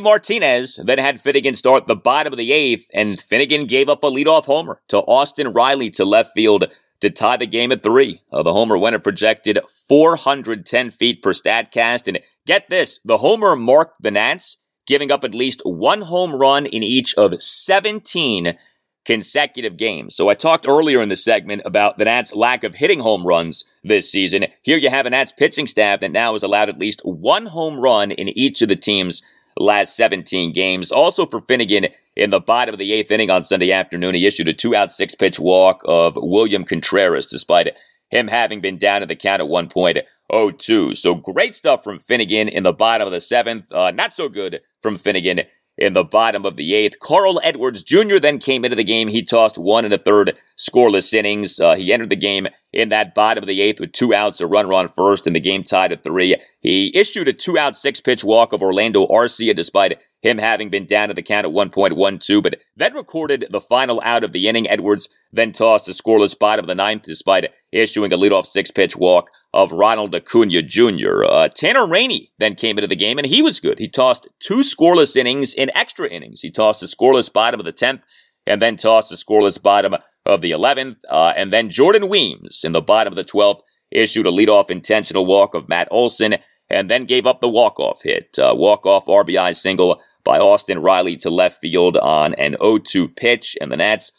Martinez then had Finnegan start the bottom of the eighth, and Finnegan gave up a leadoff homer to Austin Riley to left field to tie the game at three. Uh, the homer went a projected 410 feet per Statcast, and get this, the homer marked the Nats, giving up at least one home run in each of 17 consecutive games. So I talked earlier in the segment about the Nats' lack of hitting home runs this season. Here you have a Nats pitching staff that now has allowed at least one home run in each of the team's last 17 games. Also for Finnegan, in the bottom of the eighth inning on Sunday afternoon, he issued a two out, six pitch walk of William Contreras, despite him having been down in the count at 1.02. So great stuff from Finnegan in the bottom of the seventh. Uh, not so good from Finnegan in the bottom of the eighth. Carl Edwards Jr. then came into the game. He tossed one and a third scoreless innings. Uh, he entered the game in that bottom of the eighth with two outs, a runner on first, and the game tied at three. He issued a two out, six pitch walk of Orlando Arcia despite him having been down to the count at 1.12, but then recorded the final out of the inning. Edwards then tossed a scoreless bottom of the ninth despite issuing a leadoff six pitch walk of Ronald Acuna Jr. Uh, Tanner Rainey then came into the game and he was good. He tossed two scoreless innings in extra innings. He tossed a scoreless bottom of the 10th and then tossed a scoreless bottom of the 11th. Uh, and then Jordan Weems in the bottom of the 12th issued a leadoff intentional walk of Matt Olson and then gave up the walk-off hit. Uh, walk-off RBI single by Austin Riley to left field on an 0-2 pitch, and the Nats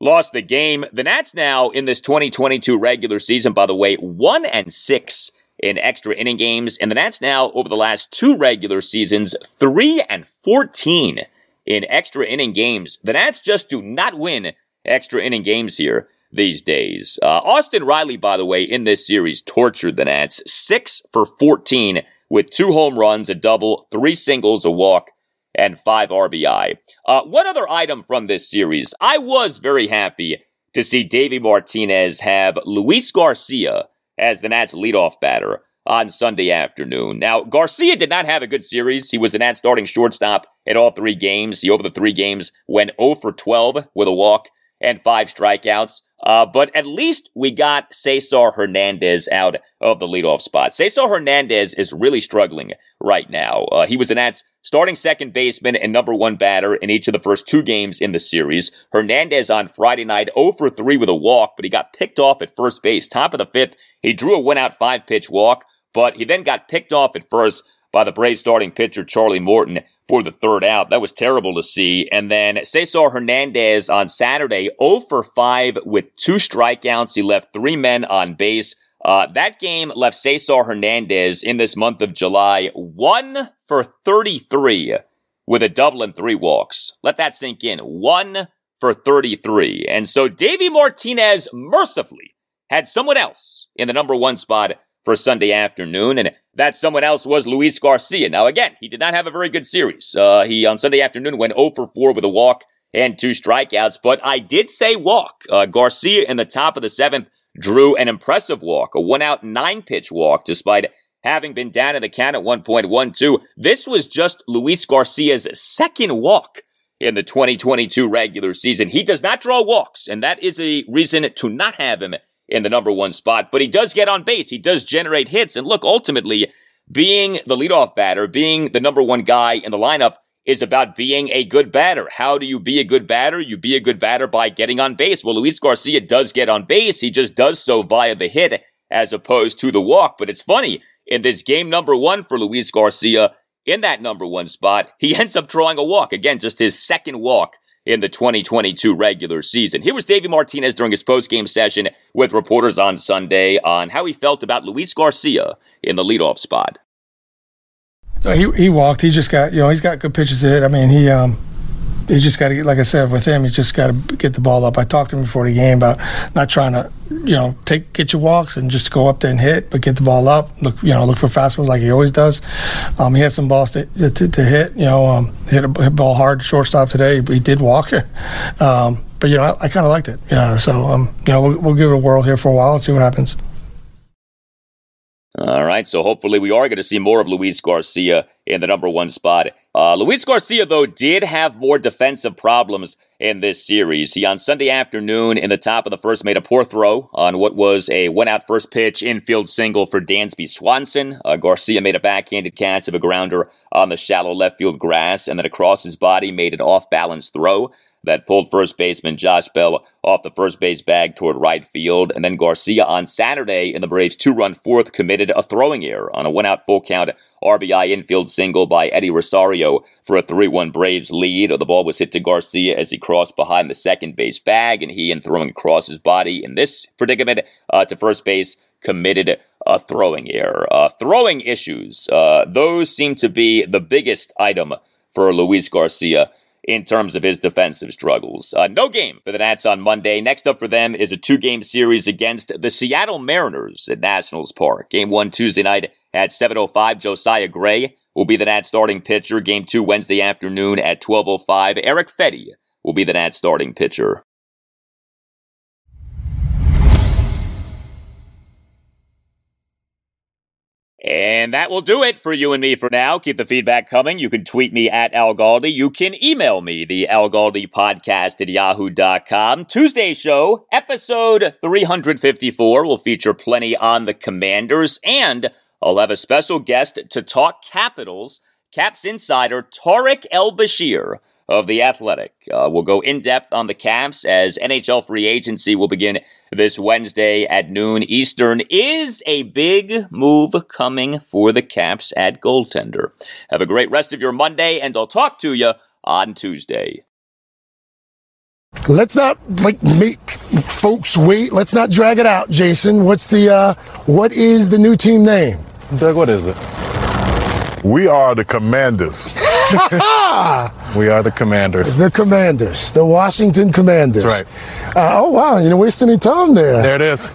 lost the game. The Nats now in this 2022 regular season, by the way, one and six in extra inning games, and the Nats now over the last two regular seasons, three and 14 in extra inning games. The Nats just do not win extra inning games here these days. Uh, Austin Riley, by the way, in this series tortured the Nats, six for 14 with two home runs, a double, three singles, a walk, and five RBI. Uh, one other item from this series. I was very happy to see Davey Martinez have Luis Garcia as the Nats leadoff batter on Sunday afternoon. Now, Garcia did not have a good series. He was the Nats starting shortstop in all three games. He, over the three games, went 0 for 12 with a walk and five strikeouts. Uh, but at least we got Cesar Hernandez out of the leadoff spot. Cesar Hernandez is really struggling right now. Uh, he was the Nats starting second baseman and number one batter in each of the first two games in the series. Hernandez on Friday night 0 for 3 with a walk, but he got picked off at first base. Top of the fifth, he drew a one out five pitch walk, but he then got picked off at first by the Braves starting pitcher Charlie Morton for the third out. That was terrible to see. And then Cesar Hernandez on Saturday, 0 for 5 with two strikeouts. He left three men on base. Uh, that game left Cesar Hernandez in this month of July 1 for 33 with a double and three walks. Let that sink in. 1 for 33. And so Davey Martinez mercifully had someone else in the number one spot for Sunday afternoon, and that someone else was Luis Garcia. Now, again, he did not have a very good series. Uh, he, on Sunday afternoon, went 0 for 4 with a walk and two strikeouts, but I did say walk. Uh, Garcia in the top of the seventh drew an impressive walk, a one out nine pitch walk, despite having been down in the count at 1.12. This was just Luis Garcia's second walk in the 2022 regular season. He does not draw walks, and that is a reason to not have him in the number one spot, but he does get on base. He does generate hits. And look, ultimately, being the leadoff batter, being the number one guy in the lineup is about being a good batter. How do you be a good batter? You be a good batter by getting on base. Well, Luis Garcia does get on base. He just does so via the hit as opposed to the walk. But it's funny, in this game number one for Luis Garcia, in that number one spot, he *laughs* ends up drawing a walk. Again, just his second walk in the 2022 regular season. Here was Davey Martinez during his post-game session with reporters on Sunday on how he felt about Luis Garcia in the leadoff spot. He he walked. He just got you know he's got good pitches to hit. I mean he um he just got to get like I said with him. He's just got to get the ball up. I talked to him before the game about not trying to you know take get your walks and just go up there and hit, but get the ball up. Look you know look for fastballs like he always does. Um, he had some balls to, to, to hit. You know um, hit a hit ball hard shortstop today. But he did walk. um, but you know I, I kind of liked it. Yeah. So um, you know we'll, we'll give it a whirl here for a while and see what happens. All right, so hopefully we are going to see more of Luis Garcia in the number one spot. Uh, Luis Garcia, though, did have more defensive problems in this series. He, on Sunday afternoon, in the top of the first, made a poor throw on what was a one out first pitch infield single for Dansby Swanson. Uh, Garcia made a backhanded catch of a grounder on the shallow left field grass, and then across his body made an off balance throw. That pulled first baseman Josh Bell off the first base bag toward right field. And then Garcia on Saturday in the Braves' two run fourth committed a throwing error on a one out full count RBI infield single by Eddie Rosario for a 3 1 Braves lead. The ball was hit to Garcia as he crossed behind the second base bag, and he, in throwing across his body in this predicament uh, to first base, committed a throwing error. Uh, throwing issues, uh, those seem to be the biggest item for Luis Garcia in terms of his defensive struggles. Uh, no game for the Nats on Monday. Next up for them is a two game series against the Seattle Mariners at Nationals Park. Game one Tuesday night at 7.05. Josiah Gray will be the Nats starting pitcher. Game two Wednesday afternoon at 12.05. Erick Fedde will be the Nats starting pitcher. And that will do it for you and me for now. Keep the feedback coming. You can tweet me at Al Galdi. You can email me, the Al Galdi podcast at yahoo.com. Tuesday show, episode 354, will feature plenty on the commanders. And I'll have a special guest to talk Capitals, Caps insider Tarik El Bashir of The Athletic. Uh, we'll go in depth on the Caps as NHL free agency will begin this Wednesday at noon Eastern. Is a big move coming for the Caps at goaltender? Have a great rest of your Monday, and I'll talk to you on Tuesday. Let's not like make folks wait. Let's not drag it out, Jason. What's the uh, what is the new team name? Doug, what is it? We are the commanders. *laughs* we are the commanders. The commanders, the Washington Commanders. That's right. Uh, oh wow, you didn't waste any time there. There it is.